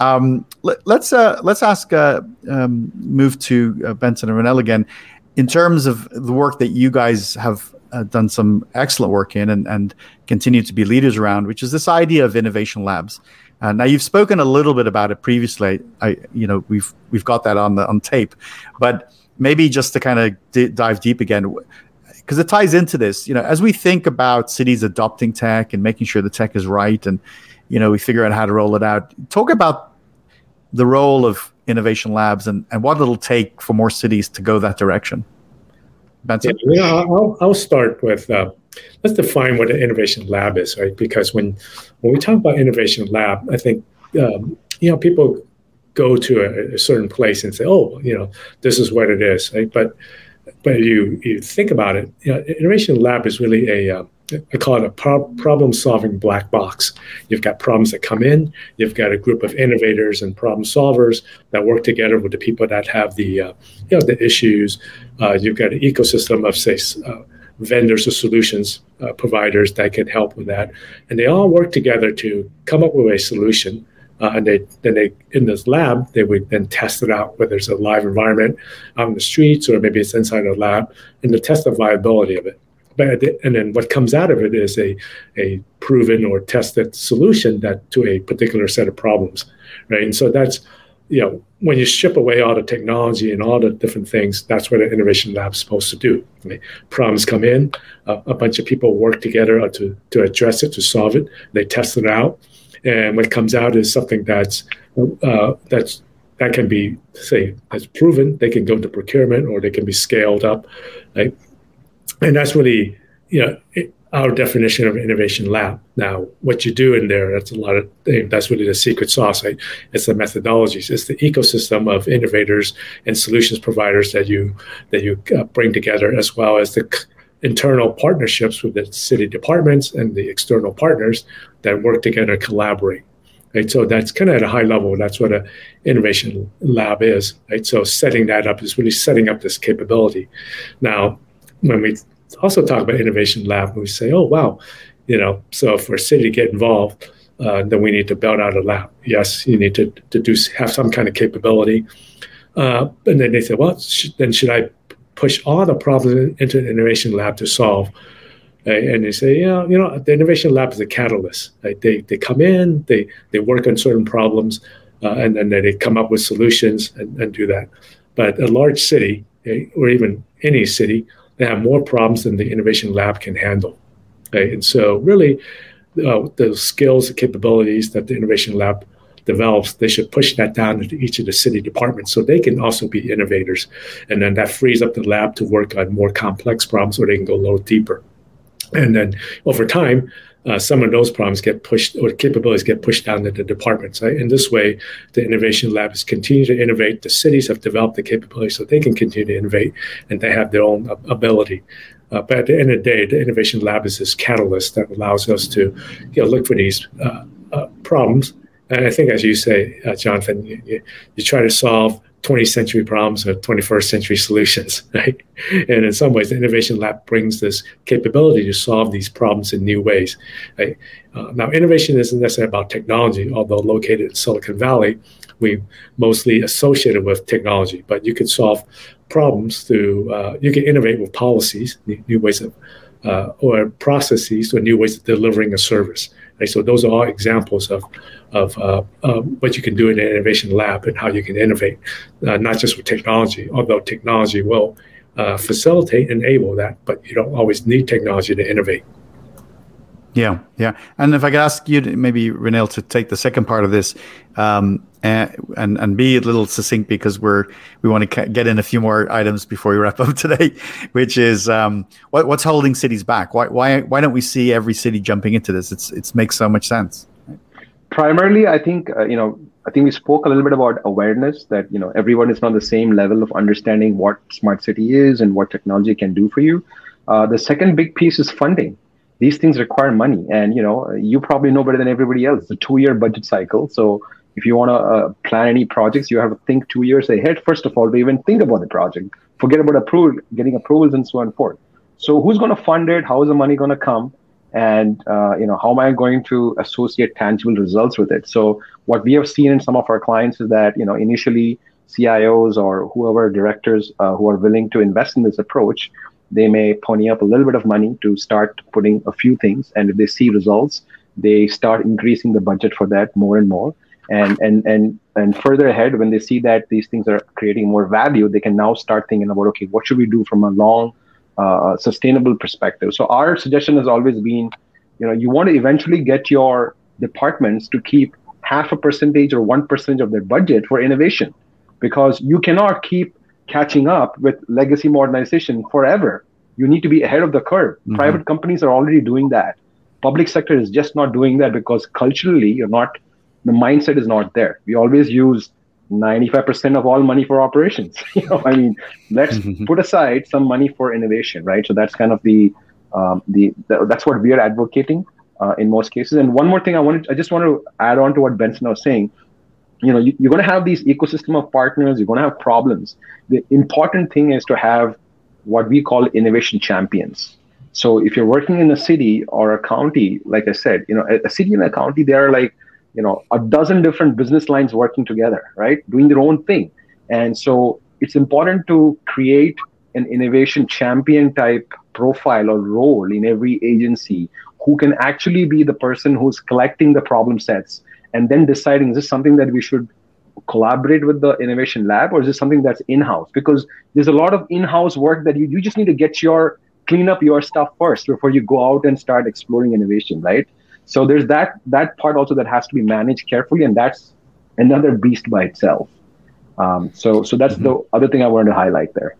Speaker 3: Um, let, us let's, uh, let's ask uh, um, move to uh, Benson and Renil again. In terms of the work that you guys have uh, done some excellent work in and, and continue to be leaders around, which is this idea of innovation labs. Uh, now you've spoken a little bit about it previously. I, you know, we've we've got that on the on tape, but maybe just to kind of d- dive deep again, because it ties into this. You know, as we think about cities adopting tech and making sure the tech is right, and you know, we figure out how to roll it out. Talk about the role of innovation labs and, and what it'll take for more cities to go that direction.
Speaker 4: Yeah, I'll, I'll start with uh, let's define what an innovation lab is, right? Because when when we talk about innovation lab, I think um, you know people go to a, a, certain place and say, "Oh, you know, this is what it is," right? But but you you think about it, you know, innovation lab is really a uh, I call it a pro- problem solving black box. You've got problems that come in, you've got a group of innovators and problem solvers that work together with the people that have the uh, you know the issues. Uh, you've got an ecosystem of say uh, vendors or solutions uh, providers that can help with that, and they all work together to come up with a solution. Uh, and they then they in this lab they would then test it out whether it's a live environment in the streets or maybe it's inside a lab and to test the viability of it but and then what comes out of it is a a proven or tested solution that to a particular set of problems right? And so that's you know when you strip away all the technology and all the different things that's what an innovation lab is supposed to do. Right? problems come in a bunch of people work together to to address it to solve it they test it out. And what comes out is something that's uh, that's that can be say that's proven. They can go into procurement or they can be scaled up right and that's really you know it, our definition of innovation lab. Now, what you do in there, that's a lot of that's really the secret sauce. Right? It's the methodologies, it's the ecosystem of innovators and solutions providers that you that you uh, bring together, as well as the c- internal partnerships with the city departments and the external partners that work together, collaborate. Right, so that's kind of at a high level. That's what an innovation lab is. Right, so setting that up is really setting up this capability. Now, when we also talk about innovation lab. We say, oh wow, you know, so for a city to get involved, uh, then we need to build out a lab. Yes, you need to, to do have some kind of capability. Uh, and then they say, well, sh- then should I push all the problems into an innovation lab to solve? And they say, yeah, you know, the innovation lab is a catalyst. Right? They they come in, they they work on certain problems, uh, and then they come up with solutions and, and do that. But a large city, or even any city, they have more problems than the innovation lab can handle. Okay? And so, really, uh, the skills and capabilities that the innovation lab develops, they should push that down into each of the city departments so they can also be innovators. And then that frees up the lab to work on more complex problems or they can go a little deeper. And then over time, uh, some of those problems get pushed or capabilities get pushed down to the departments. Right? In this way, the innovation lab is continue to innovate. The cities have developed the capability so they can continue to innovate and they have their own ability. Uh, but at the end of the day, the innovation lab is this catalyst that allows us to you know, look for these uh, uh problems. And I think, as you say, uh, Jonathan, you, you try to solve 20th century problems or 21st century solutions, <laughs> right? And in some ways, the Innovation Lab brings this capability to solve these problems in new ways. Right? Uh, now, innovation isn't necessarily about technology, although located in Silicon Valley, we mostly associated with technology, but you can solve problems through, uh, you can innovate with policies, new, new ways of, uh, or processes, or new ways of delivering a service. Right? So those are all examples of of uh, uh, what you can do in an innovation lab and how you can innovate, uh, not just with technology, although technology will uh, facilitate and enable that, but you don't always need technology to innovate.
Speaker 3: Yeah, yeah. And if I could ask you, maybe Renil, to take the second part of this, um, and, and and be a little succinct because we're we want to get in a few more items before we wrap up <laughs> today, which is um, what, what's holding cities back? Why why why don't we see every city jumping into this? It's it makes so much sense
Speaker 5: primarily i think uh, you know i think we spoke a little bit about awareness that you know everyone is not the same level of understanding what smart city is and what technology can do for you uh, the second big piece is funding these things require money. And you know you probably know better than everybody else. It's a two year budget cycle. So if you want to uh, plan any projects you have to think two years ahead first of all to even think about the project. Forget about approval getting approvals and so on and forth. So who's going to fund it? How is the money going to come? And uh, you know how am i going to associate tangible results with it? So what we have seen in some of our clients is that you know initially cios or whoever directors uh, who are willing to invest in this approach they may pony up a little bit of money to start putting a few things and if they see results they start increasing the budget for that more and more and and and and further ahead when they see that these things are creating more value they can now start thinking about okay what should we do from a long uh, sustainable perspective. So our suggestion has always been, you know, you want to eventually get your departments to keep half a percentage or one percentage percent of their budget for innovation, because you cannot keep catching up with legacy modernization forever. You need to be ahead of the curve. Mm-hmm. Private companies are already doing that. Public sector is just not doing that because culturally, you're not. The mindset is not there. We always use 95% of all money for operations <laughs> you know i mean let's mm-hmm. put aside some money for innovation right so that's kind of the um, the, the, that's what we are advocating uh, in most cases and one more thing i wanted i just want to add on to what benson was saying you know you, you're going to have these ecosystem of partners you're going to have problems. The important thing is to have what we call innovation champions. So if you're working in a city or a county like i said you know a, a city and a county they are like you know a dozen different business lines working together right? Doing their own thing. And so it's important to create an innovation champion type profile or role in every agency who can actually be the person who's collecting the problem sets and then deciding is this something that we should collaborate with the innovation lab or is this something that's in-house because there's a lot of in-house work that you, you just need to get your clean up your stuff first before you go out and start exploring innovation right so there's that that part also that has to be managed carefully, and that's another beast by itself. Um, so so that's mm-hmm. the other thing I wanted to highlight there.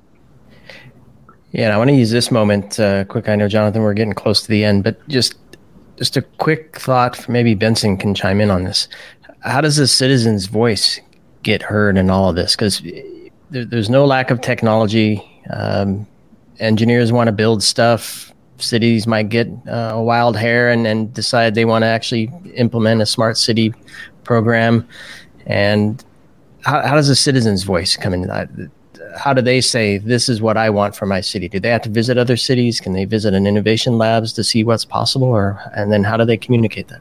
Speaker 2: Yeah, I want to use this moment uh, quick. I know, Jonathan, we're getting close to the end, but just just a quick thought. Maybe Benson can chime in on this. How does the citizen's voice get heard in all of this? Because there, there's no lack of technology. Um, engineers want to build stuff. Cities might get uh, a wild hair and, and decide they want to actually implement a smart city program. And how, how does the citizen's voice come in? How do they say this is what I want for my city? Do they have to visit other cities? Can they visit an innovation labs to see what's possible, or and then how do they communicate that?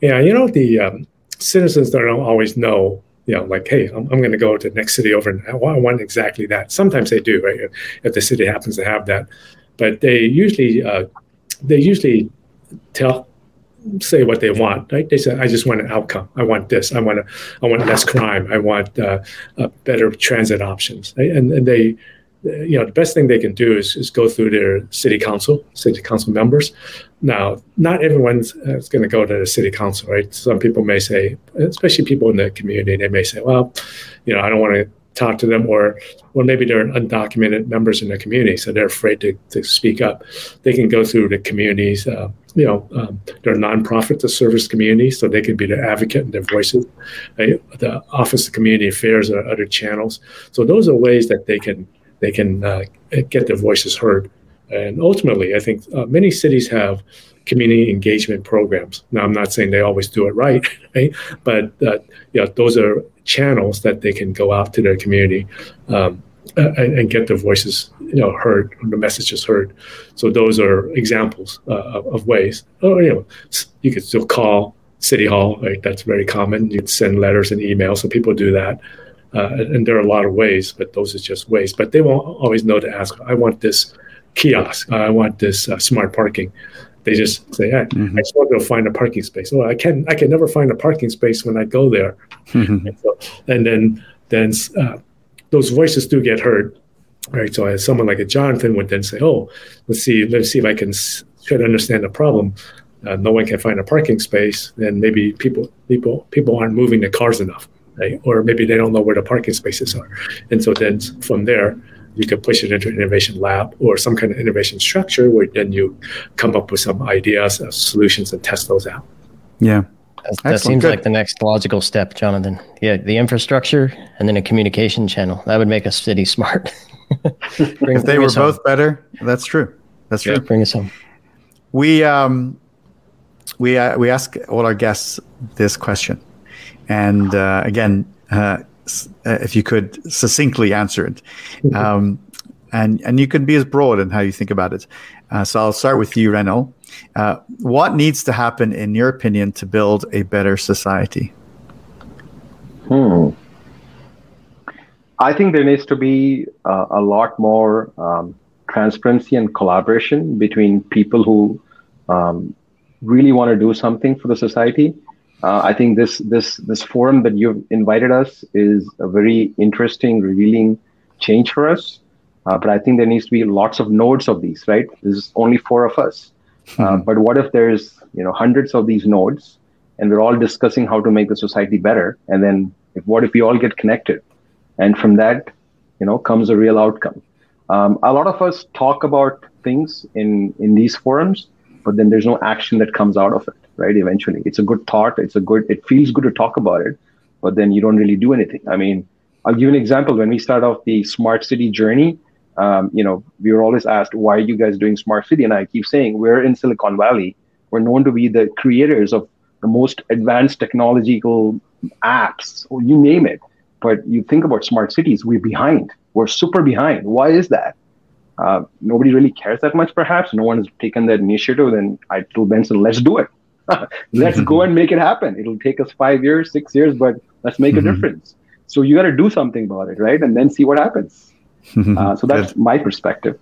Speaker 4: Yeah, you know the um, citizens don't always know. You know, like, hey, I'm, I'm going to go to the next city over, and I want exactly that. Sometimes they do, right? If the city happens to have that, but they usually uh, they usually tell say what they want. Right? They say, "I just want an outcome. I want this. I want a, I want less crime. I want uh, uh, better transit options." Right? And, and they, you know, the best thing they can do is, is go through their city council, city council members. Now, not everyone's uh, going to go to the city council, right? Some people may say, especially people in the community, they may say, "Well, you know, I don't want to talk to them or or maybe they're undocumented members in the community so they're afraid to, to speak up they can go through the communities uh, you know um, they're a nonprofit to service communities so they can be the advocate and their voices uh, the office of community affairs or other channels so those are ways that they can they can uh, get their voices heard and ultimately i think uh, many cities have community engagement programs. Now, I'm not saying they always do it right, <laughs> right? But uh, those are channels that they can go out to their community um, and, and, get their voices, you know, heard, the messages heard. So those are examples uh, of, of, ways. Oh, you know, you could still call City Hall, right? That's very common. You'd send letters and emails, so people do that. Uh, and there are a lot of ways, but those are just ways. But they won't always know to ask. I want this kiosk. I want this uh, smart parking. They just say, "Hey, mm-hmm. I just want to find a parking space." Oh, I can I can never find a parking space when I go there. Mm-hmm. And, so, and, then then uh, those voices do get heard, right? So as someone like a Jonathan would then say, "Oh, let's see, let's see if I can try to understand the problem." Uh, no one can find a parking space, then maybe people people people aren't moving the cars enough, right? Or maybe they don't know where the parking spaces are, and so then from there you could push it into an innovation lab or some kind of innovation structure where then you come up with some ideas, uh, solutions, and test those out.
Speaker 3: Yeah.
Speaker 2: That, that seems Good. like the next logical step, Jonathan. Yeah, the infrastructure and then a communication channel. That would make a city <laughs> smart.
Speaker 3: bring, if they were both home. better, that's true. That's true. Yeah,
Speaker 2: bring us home.
Speaker 3: We um, we uh, we ask all our guests this question, and uh, again, uh, uh, if you could succinctly answer it. <laughs> Um, and, and you can be as broad in how you think about it. Uh, so I'll start with you, Renil. Uh, what needs to happen, in your opinion, to build a better society?
Speaker 5: Hmm. I think there needs to be uh, a lot more um, transparency and collaboration between people who um, really want to do something for the society uh, I think this this this forum that you've invited us is a very interesting, revealing change for us. Uh, but I think there needs to be lots of nodes of these, right? There's only four of us. Uh, mm-hmm. but what if there's you know hundreds of these nodes, and we're all discussing how to make the society better? And then if, what if we all get connected, and from that, you know, comes a real outcome. Um, a lot of us talk about things in in these forums, but then there's no action that comes out of it right? Eventually, it's a good thought. It's a good. It feels good to talk about it, but then you don't really do anything. I mean, I'll give you an example. When we start off the smart city journey, um, you know, we were always asked, "Why are you guys doing smart city?" And I keep saying, "We're in Silicon Valley. We're known to be the creators of the most advanced technological apps, or you name it." But you think about smart cities, we're behind. We're super behind. Why is that? Uh, nobody really cares that much, perhaps. No one has taken that initiative. Then I told Benson, let's do it. <laughs> let's go and make it happen. It'll take us five years, six years, but let's make mm-hmm. a difference. So you got to do something about it, right? And then see what happens. Uh, so that's Good. my perspective.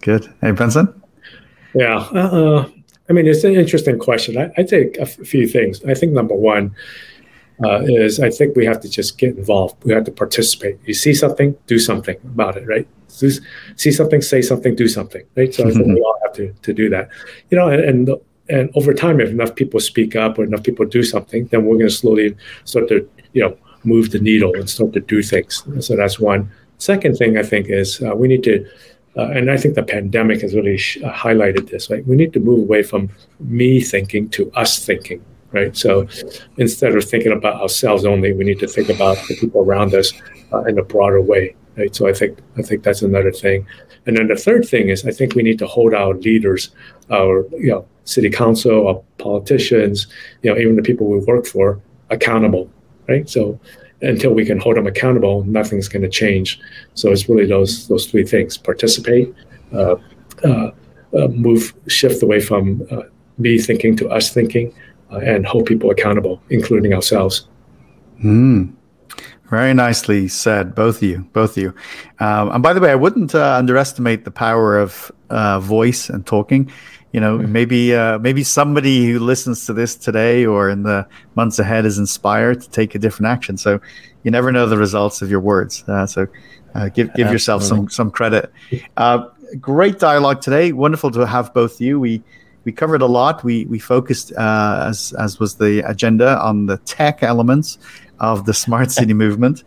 Speaker 3: Good. Hey, Benson?
Speaker 4: Yeah. Uh, I mean, it's an interesting question. I, I'd say a f- few things. I think number one uh, is I think we have to just get involved. We have to participate. You see something, do something about it, right? Just see something, say something, do something, right? So I think we all have to, to do that. You know, and, and the, and over time, if enough people speak up or enough people do something, then we're going to slowly start to, you know, move the needle and start to do things. So that's one. Second thing I think is uh, we need to uh, and I think the pandemic has really sh- uh, highlighted this. Right, we need to move away from me thinking to us thinking. Right, so instead of thinking about ourselves only, we need to think about the people around us uh, in a broader way. Right, so I think I think that's another thing. And then the third thing is I think we need to hold our leaders, our you know city council, our politicians, you know even the people we work for, accountable. Right, so until we can hold them accountable, nothing's going to change. So it's really those those three things: participate, uh, uh, uh, move, shift away from uh, me thinking to us thinking, uh, and hold people accountable, including ourselves.
Speaker 3: Mm. Very nicely said, both of you, both of you. Um, and by the way, I wouldn't underestimate the power of voice and talking you know mm-hmm. maybe uh, maybe somebody who listens to this today or in the months ahead is inspired to take a different action. So you never know the results of your words. Uh, so uh, give give yourself some some credit. Uh, great dialogue today. Wonderful to have both you. We we covered a lot. We we focused uh, as as was the agenda on the tech elements of the smart city <laughs> movement.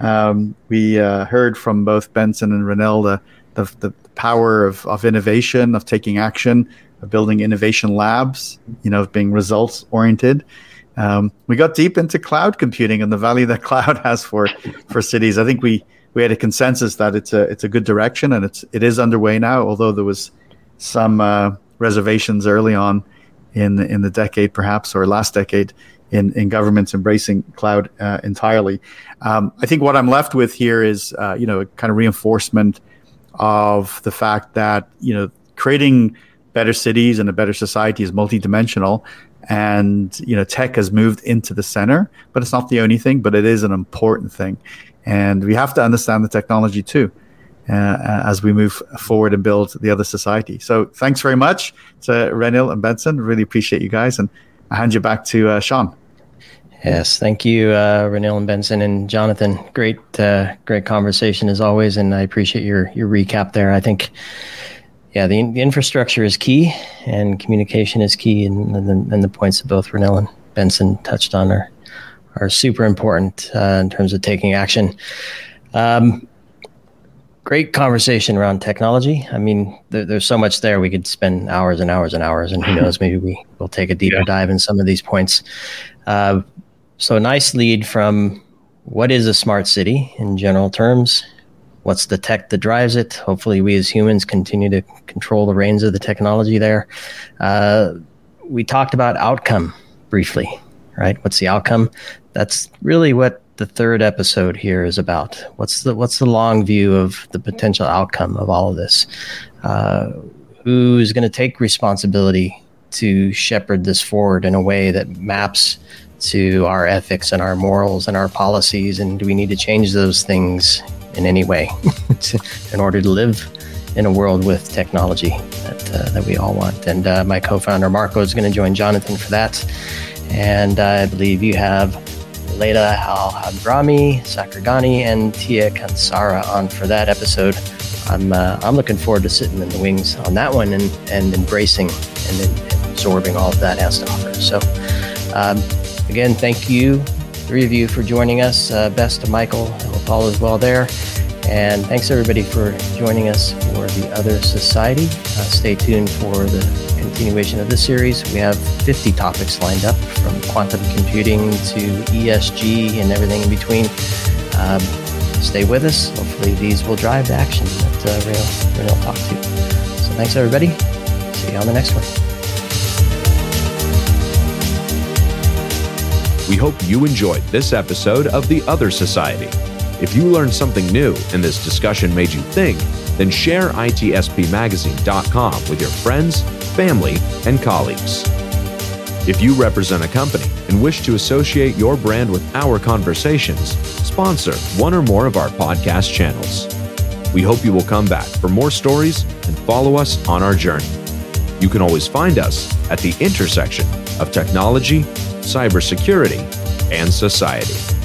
Speaker 3: Um, we uh, heard from both benson and Renil the, the, the power of, of innovation, of taking action, building innovation labs, you know, of being results oriented. Um, we got deep into cloud computing and the value that <laughs> cloud has for for cities. I think we we had a consensus that it's a it's a good direction and it's it is underway now. Although there was some uh, reservations early on in the, in the decade, perhaps or last decade, in in governments embracing cloud uh, entirely. Um, I think what I'm left with here is uh, you know kind of reinforcement of the fact that you know creating better cities and a better society is multidimensional. And you know tech has moved into the center but it's not the only thing but it is an important thing. And we have to understand the technology too uh, as we move forward and build the other society. So thanks very much to Renil and Benson. Really appreciate you guys. And I hand you back to uh, Sean.
Speaker 2: Yes, thank you, uh, Renil and Benson and Jonathan. Great, uh, great conversation as always, and I appreciate your your recap there. I think, yeah, the, the infrastructure is key, and communication is key, and, and, the, and the points that both Renil and Benson touched on are are super important uh, in terms of taking action. Um, great conversation around technology. I mean, there, there's so much there. We could spend hours and hours and hours, and who knows, <laughs> maybe we will take a deeper yeah. dive in some of these points. Uh, so, nice lead from what is a smart city in general terms? What's the tech that drives it? Hopefully, we as humans continue to control the reins of the technology there. Uh, we talked about outcome briefly, right? What's the outcome? That's really what the third episode here is about. What's the what's the long view of the potential outcome of all of this? Uh, who's going to take responsibility to shepherd this forward in a way that maps to our ethics and our morals and our policies? And do we need to change those things in any way <laughs> to, in order to live in a world with technology that, uh, that we all want? And uh, my co founder, Marco, is going to join Jonathan for that. And I believe you have Leila Al Hadrami, Sakragani, and Tia Kansara on for that episode. I'm, uh, I'm looking forward to sitting in the wings on that one and, and embracing and, and absorbing all of that has to offer. So, um, Again, thank you, three of you, for joining us. Uh, best to Michael and Paul as well there. And thanks everybody for joining us for the Other Society. Uh, stay tuned for the continuation of this series. We have 50 topics lined up from quantum computing to ESG and everything in between. Um, stay with us. Hopefully, these will drive the action that uh, Rail, Rail talked to. So, thanks everybody. See you on the next one.
Speaker 1: We hope you enjoyed this episode of The Other Society. If you learned something new and this discussion made you think, then share itspmagazine.com with your friends, family, and colleagues. If you represent a company and wish to associate your brand with our conversations, sponsor one or more of our podcast channels. We hope you will come back for more stories and follow us on our journey. You can always find us at the intersection of technology cybersecurity, and society.